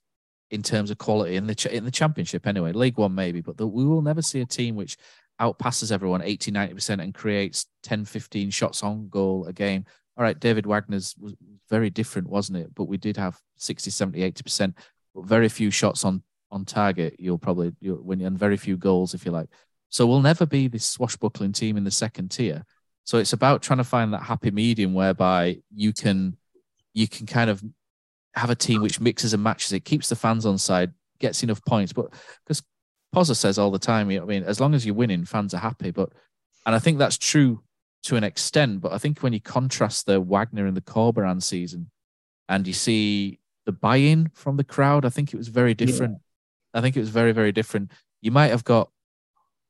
in terms of quality in the in the championship anyway. League One maybe, but the, we will never see a team which outpasses everyone 80 90% and creates 10 15 shots on goal a game. All right, David Wagner's was very different, wasn't it? But we did have 60 70 80%, but very few shots on on target. You'll probably you'll, when and very few goals if you like. So we'll never be this swashbuckling team in the second tier. So it's about trying to find that happy medium whereby you can you can kind of have a team which mixes and matches it, keeps the fans on side, gets enough points. But because Pozza says all the time, you know, I mean, as long as you're winning, fans are happy. But and I think that's true to an extent. But I think when you contrast the Wagner and the Corberan season, and you see the buy-in from the crowd, I think it was very different. Yeah. I think it was very, very different. You might have got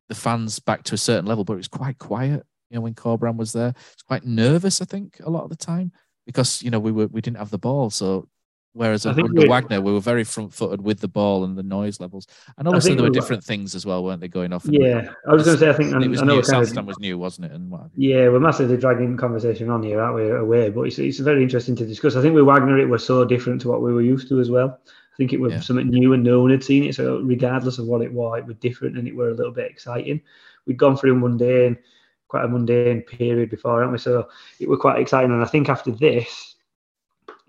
the fans back to a certain level, but it was quite quiet. You know, when Corberan was there, it's quite nervous. I think a lot of the time because you know we were we didn't have the ball, so Whereas under Wagner, we were very front-footed with the ball and the noise levels, and obviously there were different things as well, weren't they? Going off. Yeah, I was going to say, I think um, it was I know new. Southstand of, was new, wasn't it? And what yeah, we're massively dragging conversation on here, aren't we? Away, but it's, it's very interesting to discuss. I think with Wagner, it was so different to what we were used to as well. I think it was yeah. something new and no one had seen it. So regardless of what it was, it was different and it were a little bit exciting. We'd gone through mundane, quite a mundane period before, haven't we? So it was quite exciting. And I think after this,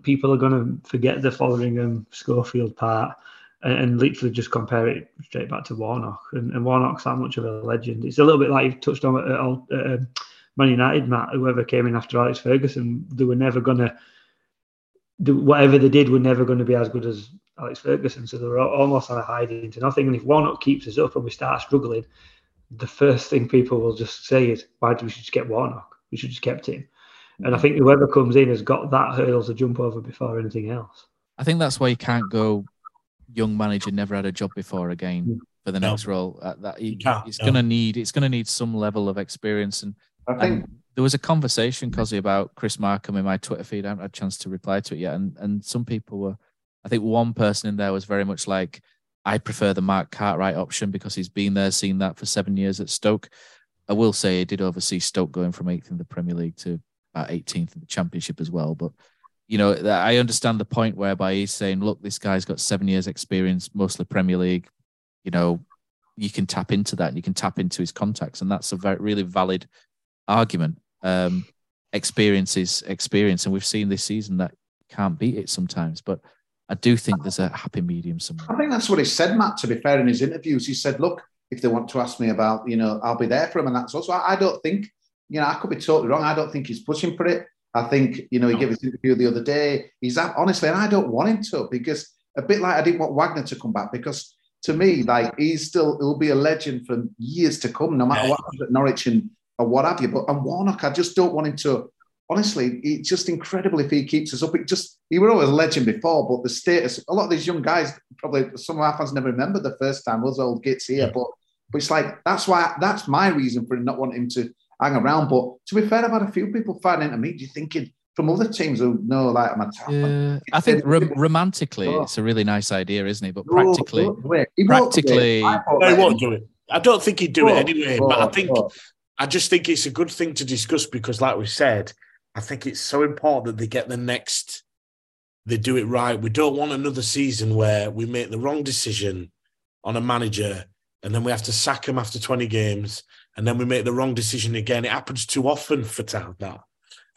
people are going to forget the Fotheringham Schofield part and, and, literally just compare it straight back to Warnock. And, and, Warnock's that much of a legend. It's a little bit like you've touched on at, at, at um, Man United, Matt. Whoever came in after Alex Ferguson, they were never going to whatever they did. Were never going to be as good as Alex Ferguson. So they were almost on a hiding to nothing. And if Warnock keeps us up and we start struggling, the first thing people will just say is, "Why do we just get Warnock? We should just kept him." And I think whoever comes in has got that hurdle to jump over before anything else. I think that's why you can't go young manager never had a job before again mm. for the next no. role. Uh, that he, it's no. gonna need it's gonna need some level of experience and. I think and there was a conversation, Kosi, about Chris Markham in my Twitter feed. I haven't had a chance to reply to it yet, and and some people were. I think one person in there was very much like, I prefer the Mark Cartwright option because he's been there, seen that for seven years at Stoke. I will say he did oversee Stoke going from eighth in the Premier League to about 18th in the championship as well. But you know, I understand the point whereby he's saying, look, this guy's got seven years experience, mostly Premier League. You know, you can tap into that and you can tap into his contacts. And that's a very, really valid argument. Um, experience is experience. And we've seen this season that can't beat it sometimes. But I do think there's a happy medium somewhere. I think that's what he said, Matt, to be fair, in his interviews. He said, look, if they want to ask me about, you know, I'll be there for them. And that's also, I don't think you know, I could be totally wrong. I don't think he's pushing for it. I think, you know, he gave his interview the other day. He's honestly, and I don't want him to because a bit like I didn't want Wagner to come back because to me, like he's still he'll be a legend for years to come, no matter what happens at Norwich and or what have you. But and Warnock, I just don't want him to. Honestly, it's just incredible if he keeps us up. It just he was always a legend before, but the status. A lot of these young guys probably some of our fans never remember the first time was old gits here, yeah. but but it's like that's why that's my reason for not wanting him to hang around. But to be fair, I've had a few people finding to me, you thinking from other teams who know like I'm a top. Yeah, I think rom- romantically, oh. it's a really nice idea, isn't it? But oh, practically, oh, practically, no, he won't do it. I don't think he'd do oh, it anyway. Oh, but I oh, think, I just think it's a good thing to discuss because, like we said, I think it's so important that they get the next. They do it right. We don't want another season where we make the wrong decision on a manager and then we have to sack him after 20 games and then we make the wrong decision again. It happens too often for Town.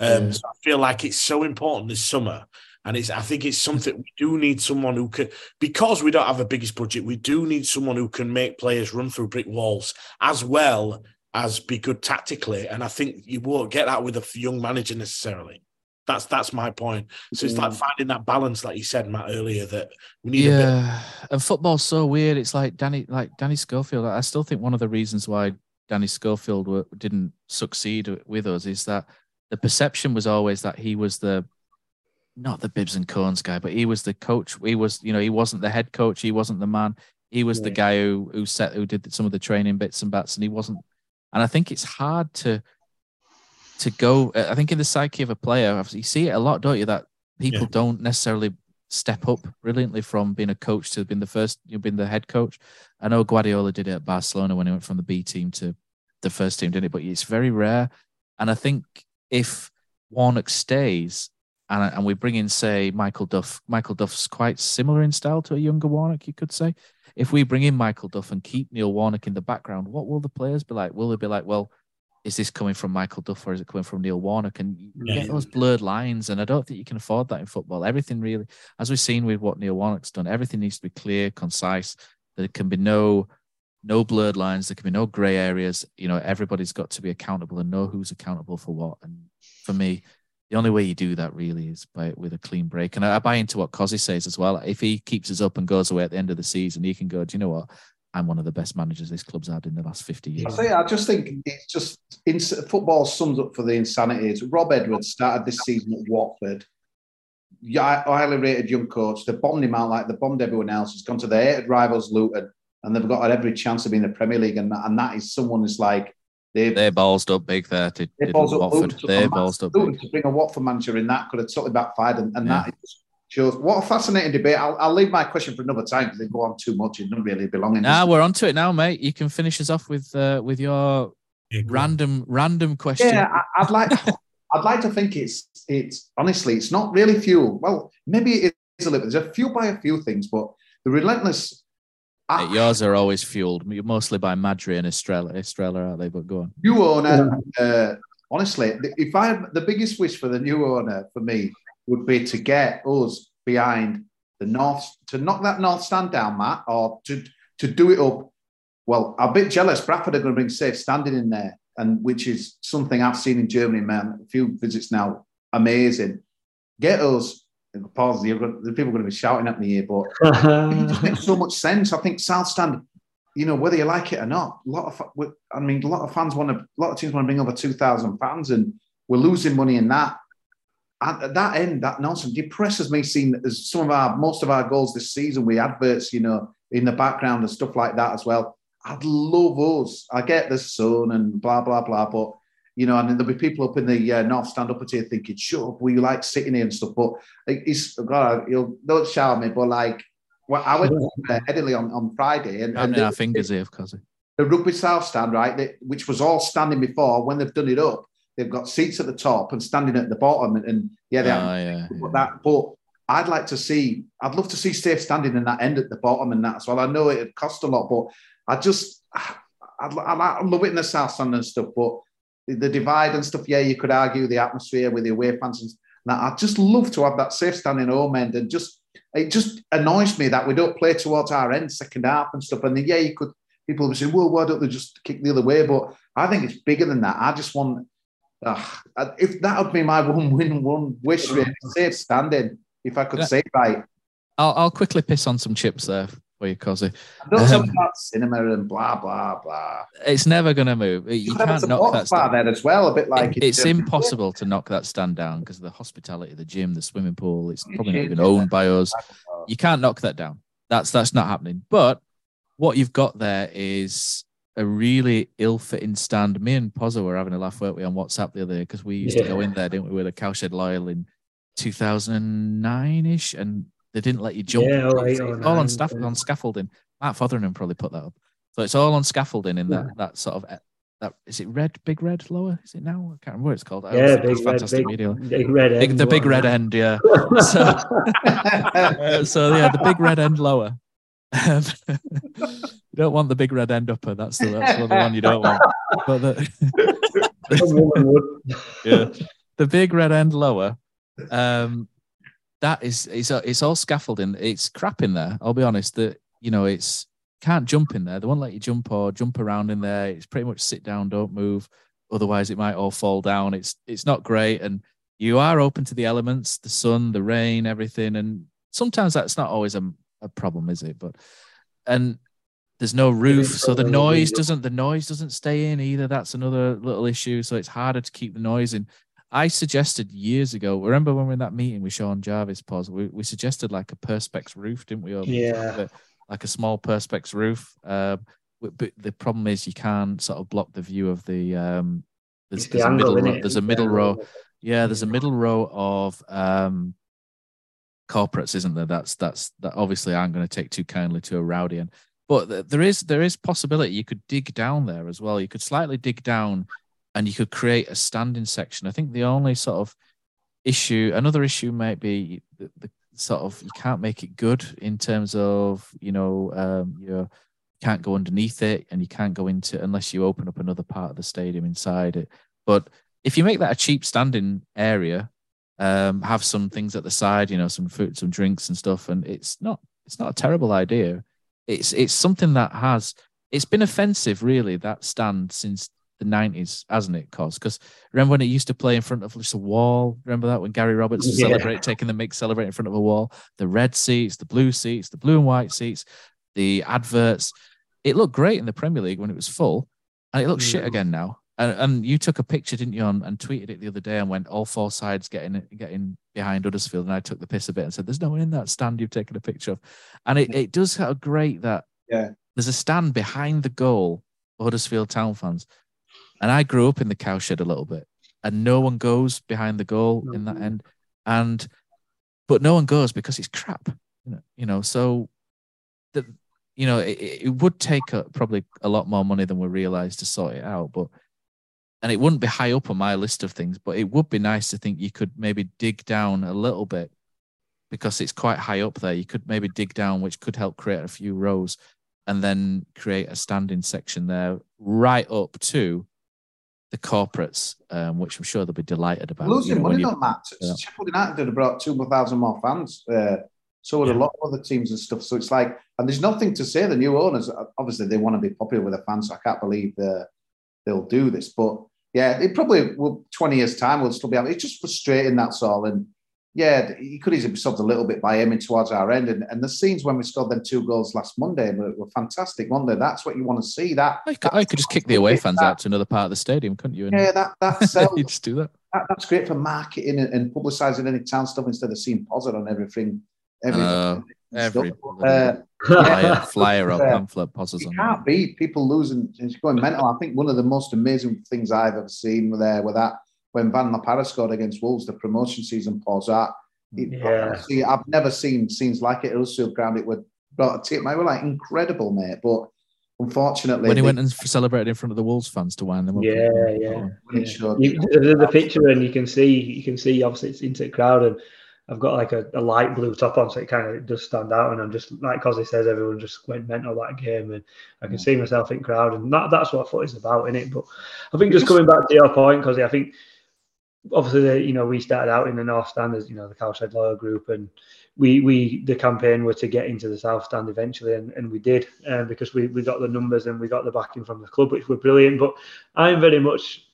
Um, so I feel like it's so important this summer. And it's I think it's something we do need someone who can because we don't have the biggest budget, we do need someone who can make players run through brick walls as well as be good tactically. And I think you won't get that with a young manager necessarily. That's that's my point. So it's like mm. finding that balance, like you said, Matt, earlier, that we need. Yeah, and football's so weird. It's like Danny, like Danny Schofield. I still think one of the reasons why Danny Schofield didn't succeed with us is that the perception was always that he was the not the bibs and cones guy, but he was the coach. He was, you know, he wasn't the head coach. He wasn't the man. He was yeah. the guy who who set who did some of the training bits and bats, and he wasn't. And I think it's hard to to go. I think in the psyche of a player, you see it a lot, don't you? That people yeah. don't necessarily step up brilliantly from being a coach to being the first, you know, being the head coach. I know Guardiola did it at Barcelona when he went from the B team to the first team, didn't it? But it's very rare. And I think if Warnock stays, and and we bring in say Michael Duff. Michael Duff's quite similar in style to a younger Warnock, you could say. If we bring in Michael Duff and keep Neil Warnock in the background, what will the players be like? Will they be like, well, is this coming from Michael Duff or is it coming from Neil Warnock? And you Yeah. get those blurred lines, and I don't think you can afford that in football. Everything really, as we've seen with what Neil Warnock's done, everything needs to be clear, concise. There can be no no blurred lines. There can be no grey areas. You know, everybody's got to be accountable and know who's accountable for what. And for me, the only way you do that really is by with a clean break. And I, I buy into what Kosi says as well. If he keeps us up and goes away at the end of the season, he can go. Do you know what? I'm one of the best managers this club's had in the last 50 years. I years. say, I just think it's just ins- football sums up for the insanity. Is Rob Edwards started this season at Watford. Yeah, highly rated young coach. They bombed him out like they bombed everyone else. He's gone to their hated rivals Luton, and they've got every chance of being in the Premier League. And, and that is someone who's like they've They ballsed up big there to, they to balls up Watford. Luton, They a massive ballsed up Luton big. to bring a Watford manager in that could have totally backfired, and, and Yeah. that is shows what a fascinating debate. I'll, I'll leave my question for another time because they go on too much. It doesn't really belong in. Now this. we're onto it now, mate. You can finish us off with uh, with your random random question. Yeah, I, I'd like. I'd like to think it's it's honestly it's not really fuel. Well, maybe it is a little. There's a fuel by a few things, but the relentless. Mate, yours are always fueled mostly by Madri and Estrella. Estrella, aren't they? But go on. new owner. Uh, honestly, if I had the biggest wish for the new owner for me would be to get us behind the north to knock that north stand down, Matt, or to to do it up. Well, I'm a bit jealous. Bradford are going to bring safe standing in there, and which is something I've seen in Germany, man. A few visits now, amazing. Get us. Pause. The people are going to be shouting at me here, but it just makes so much sense. I think South Stand, you know, whether you like it or not, a lot of, I mean, a lot of fans want to, a lot of teams want to bring over 2,000 fans and we're losing money in that. And at that end, that nonsense depresses me seeing there's some of our, most of our goals this season with adverts, you know, in the background and stuff like that as well. I'd love us. I get the sun and blah, blah, blah, but, you know, and there'll be people up in the uh, North Stand up at here thinking, sure, we like sitting here and stuff, but it's, God, you'll, don't shout at me, but like, well, I went to Headingley on, on Friday and, and our fingers here, cause the rugby south stand, right, they, which was all standing before. When they've done it up, they've got seats at the top and standing at the bottom, and, and yeah, they Ah, have yeah, put that. But I'd like to see, I'd love to see safe standing in that end at the bottom and that as well. I know it'd cost a lot, but I just, I'd, I'd, I'd love it in the south stand and stuff. But the, the divide and stuff, yeah, you could argue the atmosphere with the away fans and that. I'd just love to have that safe standing home end and just. It just annoys me that we don't play towards our end, second half and stuff. And then, yeah, you could people will say, well, why don't they just kick the other way? But I think it's bigger than that. I just want, uh, if that would be my one win, one wish, really, safe standing, if I could Yeah. say right. I'll, I'll quickly piss on some chips there for you, Kosi. Don't tell Um, me about cinema and blah, blah, blah. It's never going to move. You a can't knock that bar stand. there as well, a bit like It- it's impossible to knock that stand down because of the hospitality, the gym, the swimming pool. It's probably not even owned by us. You can't knock that down. That's that's not happening. But what you've got there is a really ill-fitting stand. Me and Pozzo were having a laugh, weren't we, on WhatsApp the other day because we used to go in there, didn't we, with a cowshed loyal in 2009ish, and they didn't let you jump. Yeah, eight or all on staff yeah. on scaffolding. Matt Fotheringham probably put that up. So it's all on scaffolding in that Yeah. that sort of that is it red big red lower is it now I can't remember what it's called Yeah, big red, fantastic big, media big red Big- end. the big red end yeah so, so yeah the big red end lower Um, you don't want the big red end upper. That's the that's the one you don't want. But the, A woman would. yeah. the big red end lower um that is it's it's all scaffolding. It's crap in there. I'll be honest that you know it's can't jump in there. They won't let you jump or jump around in there. It's pretty much sit down don't move. Otherwise it might all fall down. It's it's not great. And you are open to the elements the sun the rain everything. And sometimes that's not always a, a problem is it? But and there's no roof so the noise doesn't the noise doesn't stay in either. That's another little issue so it's harder to keep the noise in. I suggested years ago remember when we were in that meeting with Sean Jarvis Poz we, we suggested like a perspex roof didn't we? Yeah. like a small perspex roof um but the problem is you can't sort of block the view of the um there's, the there's a middle row, there's a middle row. yeah there's a middle row of um corporates isn't there? That's that's that obviously I'm going to take too kindly to a rowdy and but there is there is possibility you could dig down there as well. You could slightly dig down and you could create a standing section. I think the only sort of issue, another issue might be the, the sort of you can't make it good in terms of you know um, you can't go underneath it and you can't go into unless you open up another part of the stadium inside it. But if you make that a cheap standing area, um, have some things at the side, you know, some food, some drinks and stuff, and it's not it's not a terrible idea. It's it's something that has it's been offensive really that stand since the 90s, hasn't it, Cos? Because remember when it used to play in front of just a wall? Remember that when Gary Roberts yeah. celebrate taking the mix, celebrate in front of a wall? The red seats, the blue seats, the blue and white seats, the adverts. It looked great in the Premier League when it was full, and it looks shit again now. And, and you took a picture, didn't you, on, and tweeted it the other day and went all four sides getting getting behind Huddersfield. And I took the piss a bit and said, "There's no one in that stand you've taken a picture of." And it, it does of great that yeah. there's a stand behind the goal for Huddersfield Town fans and I grew up in the cowshed a little bit, and no one goes behind the goal mm-hmm. in that end. And but no one goes because it's crap. You know, you know so the you know it, it would take a, probably a lot more money than we realized to sort it out, but and it wouldn't be high up on my list of things, but it would be nice to think you could maybe dig down a little bit because it's quite high up there. You could maybe dig down, which could help create a few rows and then create a standing section there right up to the corporates, um, which I'm sure they'll be delighted about. Losing you know, money on that. Yeah. Sheffield United have brought two thousand more fans. Uh, so would yeah. a lot of other teams and stuff. So it's like, and there's nothing to say. The new owners, obviously, they want to be popular with the fans. So I can't believe they'll do this. But yeah, it probably will. Twenty years time, we'll still be. Able, it's just frustrating. That's all. And yeah, he could easily be solved a little bit by aiming towards our end. And, and the scenes when we scored them two goals last Monday were, were fantastic, weren't they? That's what you want to see. That I could, I could just kick the away fans that, out to another part of the stadium, couldn't you? And yeah, that that's you just do that. that. That's great for marketing and, and publicising any town stuff instead of seeing positive on everything. Every, uh, every uh, flyer, flyer or pamphlet pauses on. Can't be people losing. It's going mental. I think one of the most amazing things I've ever seen there with that when Van La Parra scored against Wolves, the promotion season pause that. Yeah. See, I've never seen scenes like it at Huddersfield Ground. It would brought a team. I were like incredible, mate. But unfortunately, when he they, went and celebrated in front of the Wolves fans to wind them up. Yeah, yeah. yeah. You, the, the picture, and you can see, you can see. Obviously, it's into the crowd, and I've got like a, a, light blue top on, so it kind of does stand out. And I'm just like Kosi says, everyone just went mental that game, and I can see myself in crowd, and that, that's what foot is about, in it. But I think just coming back to your point, Kosi, I think obviously, you know, we started out in the North Stand as you know the Cowshed Loyal Group, and we we the campaign were to get into the South Stand eventually, and, and we did um, because we we got the numbers and we got the backing from the club, which were brilliant. But I'm very much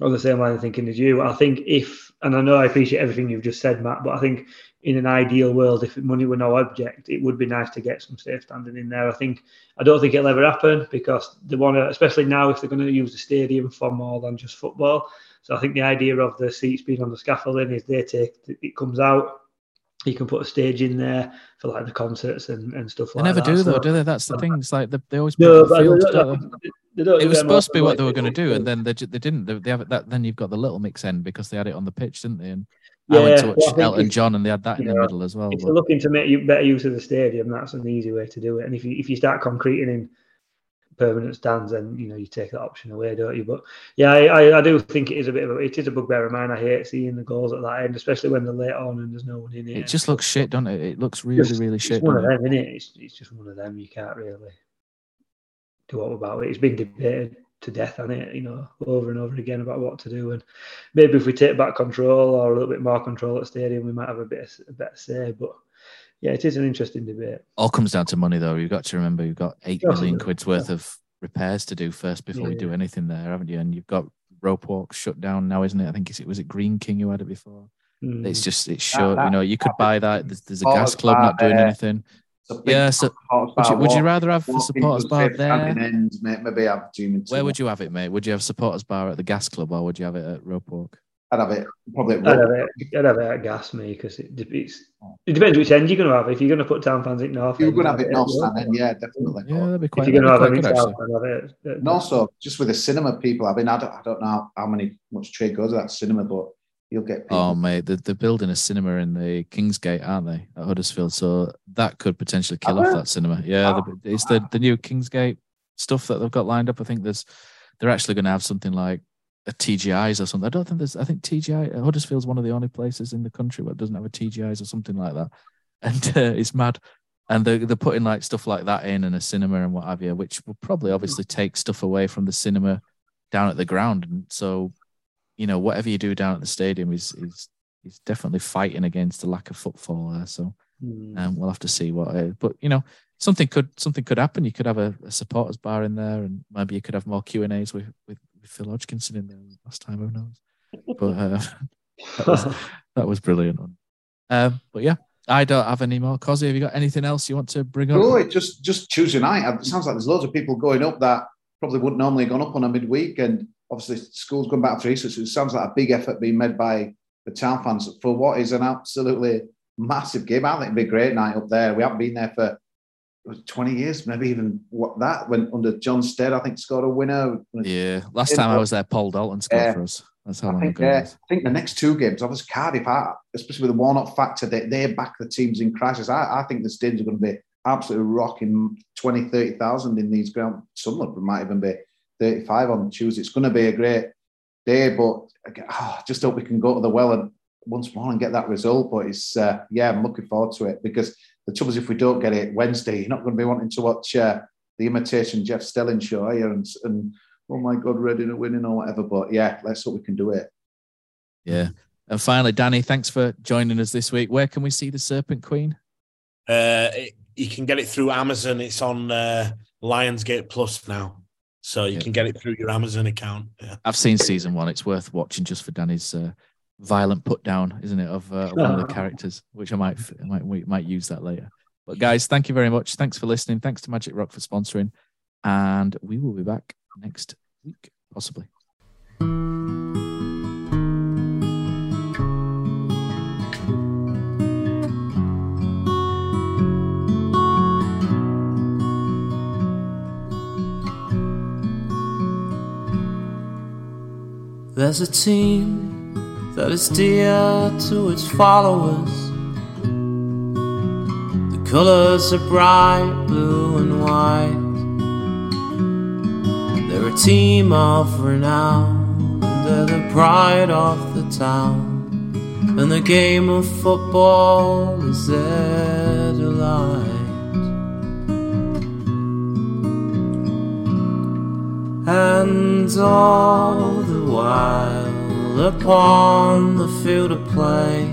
on the same line of thinking as you. I think if, and I know I appreciate everything you've just said, Matt, but I think in an ideal world, if money were no object, it would be nice to get some safe standing in there. I think I don't think it'll ever happen because they want to, especially now if they're going to use the stadium for more than just football. So I think the idea of the seats being on the scaffolding is they take it comes out. You can put a stage in there for like the concerts and, and stuff like that. They never that. do though, so, do they? That's the um, thing. It's like they, they always no, the field, they, they it was supposed to be what they were going to do, and then they, they didn't. They, they have it that. Then you've got the little mix end because they had it on the pitch, didn't they? And yeah, I went to watch Elton John, and they had that in know, the middle as well. If but. you're looking to make better use of the stadium, that's an easy way to do it. And if you if you start concreting in permanent stands, then you know you take that option away, don't you? But yeah, I, I do think it is a bit of a, it is a bugbear of mine. I hate seeing the goals at that end, especially when they're late on and there's no one in it. It just looks shit, doesn't it? It looks really, just, really shit. It's one of them, isn't it? It's, it's just one of them. You can't really do what about it. It's been debated to death on it, you know, over and over again about what to do. And maybe if we take back control or a little bit more control at the stadium, we might have a bit of, a better say. But yeah, it is an interesting debate. All comes down to money, though. You've got to remember you've got eight million quid's worth of repairs to do first before yeah, we do anything there, haven't you? And you've got rope walk shut down now, isn't it? I think it was it Greene King who had it before. Mm. It's just it's shut. you know, you could buy that. There's, there's a gas club not doing anything. Yeah, so would you, would you rather have the supporters bar there? Ends, maybe have Where would you have it, mate? Would you have supporters bar at the gas club or would you have it at Rope Walk? I'd have it probably. I'd have it. I'd have it at gas me because it, it's, it depends which end you're going to have. If you're going to put town fans in North, you're going to have it North Stand end, yeah, definitely. Yeah, that'd be quite. If you're going to have it in South, have it. And also, just with the cinema people, I mean, I don't, I don't know how many much trade goes to that cinema, but you'll get. Oh, people. Oh mate, they're, they're building a cinema in the Kingsgate, aren't they, at Huddersfield? So that could potentially kill off that cinema. Yeah, oh, it's the the new Kingsgate stuff that they've got lined up. I think there's they're actually going to have something like a TGI's or something. I don't think there's. I think TGI Huddersfield's one of the only places in the country where it doesn't have a TGI's or something like that, and uh, it's mad. And they're, they're putting like stuff like that in and a cinema and what have you, which will probably obviously take stuff away from the cinema down at the ground. And so, you know, whatever you do down at the stadium is is is definitely fighting against the lack of footfall there. So Hmm. um, we'll have to see what. Uh, but you know, something could something could happen. You could have a, a supporters bar in there, and maybe you could have more Q and A's with with Phil Hodgkinson in there last time. Who knows? But uh, that, was, that was brilliant. Um, but yeah, I don't have any more. Kosi, have you got anything else you want to bring up? Oh, it just just Tuesday night. It sounds like there's loads of people going up that probably wouldn't normally have gone up on a midweek, and obviously school's going back to Easter, so it sounds like a big effort being made by the town fans for what is an absolutely massive game. I think it'd be a great night up there. We haven't been there for 20 years, maybe even what that when under Jon Stead, I think scored a winner. Yeah, last time I was there, Paul Dalton scored Yeah. for us. That's how I long think, ago. uh. I think the next two games, obviously Cardiff, especially with the Warnock factor, they, they back the teams in crisis. I, I think the stadiums are going to be absolutely rocking 20, 30,000 in these ground. Some of them might even be 35 on Tuesday. It's going to be a great day, but oh, I just hope we can go to the well and once more and get that result. But it's, uh, yeah, I'm looking forward to it because the trouble is if we don't get it Wednesday, you're not going to be wanting to watch uh, the imitation Jeff Stelling show here and, and oh my God, Reading are winning or whatever. But yeah, let's hope we can do it. Yeah. And finally, Danny, thanks for joining us this week. Where can we see the Serpent Queen? Uh, it- you can get it through Amazon. It's on uh, Lionsgate Plus now, so you can get it through your Amazon account. Yeah. I've seen season one. It's worth watching just for Danny's uh, violent put down, isn't it, of uh, one of the characters, which I might, I might, we might use that later. But guys, thank you very much. Thanks for listening. Thanks to Magic Rock for sponsoring, and we will be back next week, possibly. There's a team that is dear to its followers. The colors are bright blue and white. They're a team of renown, they're the pride of the town. And the game of football is their delight. And all the while upon the field of play,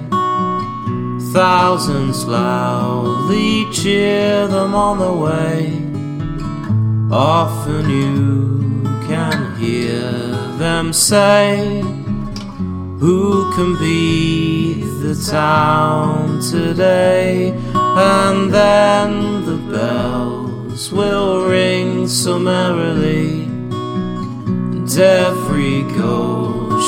thousands loudly cheer them on the way. Often you can hear them say, Who can beat the town today? And then the bells will ring so merrily and every goal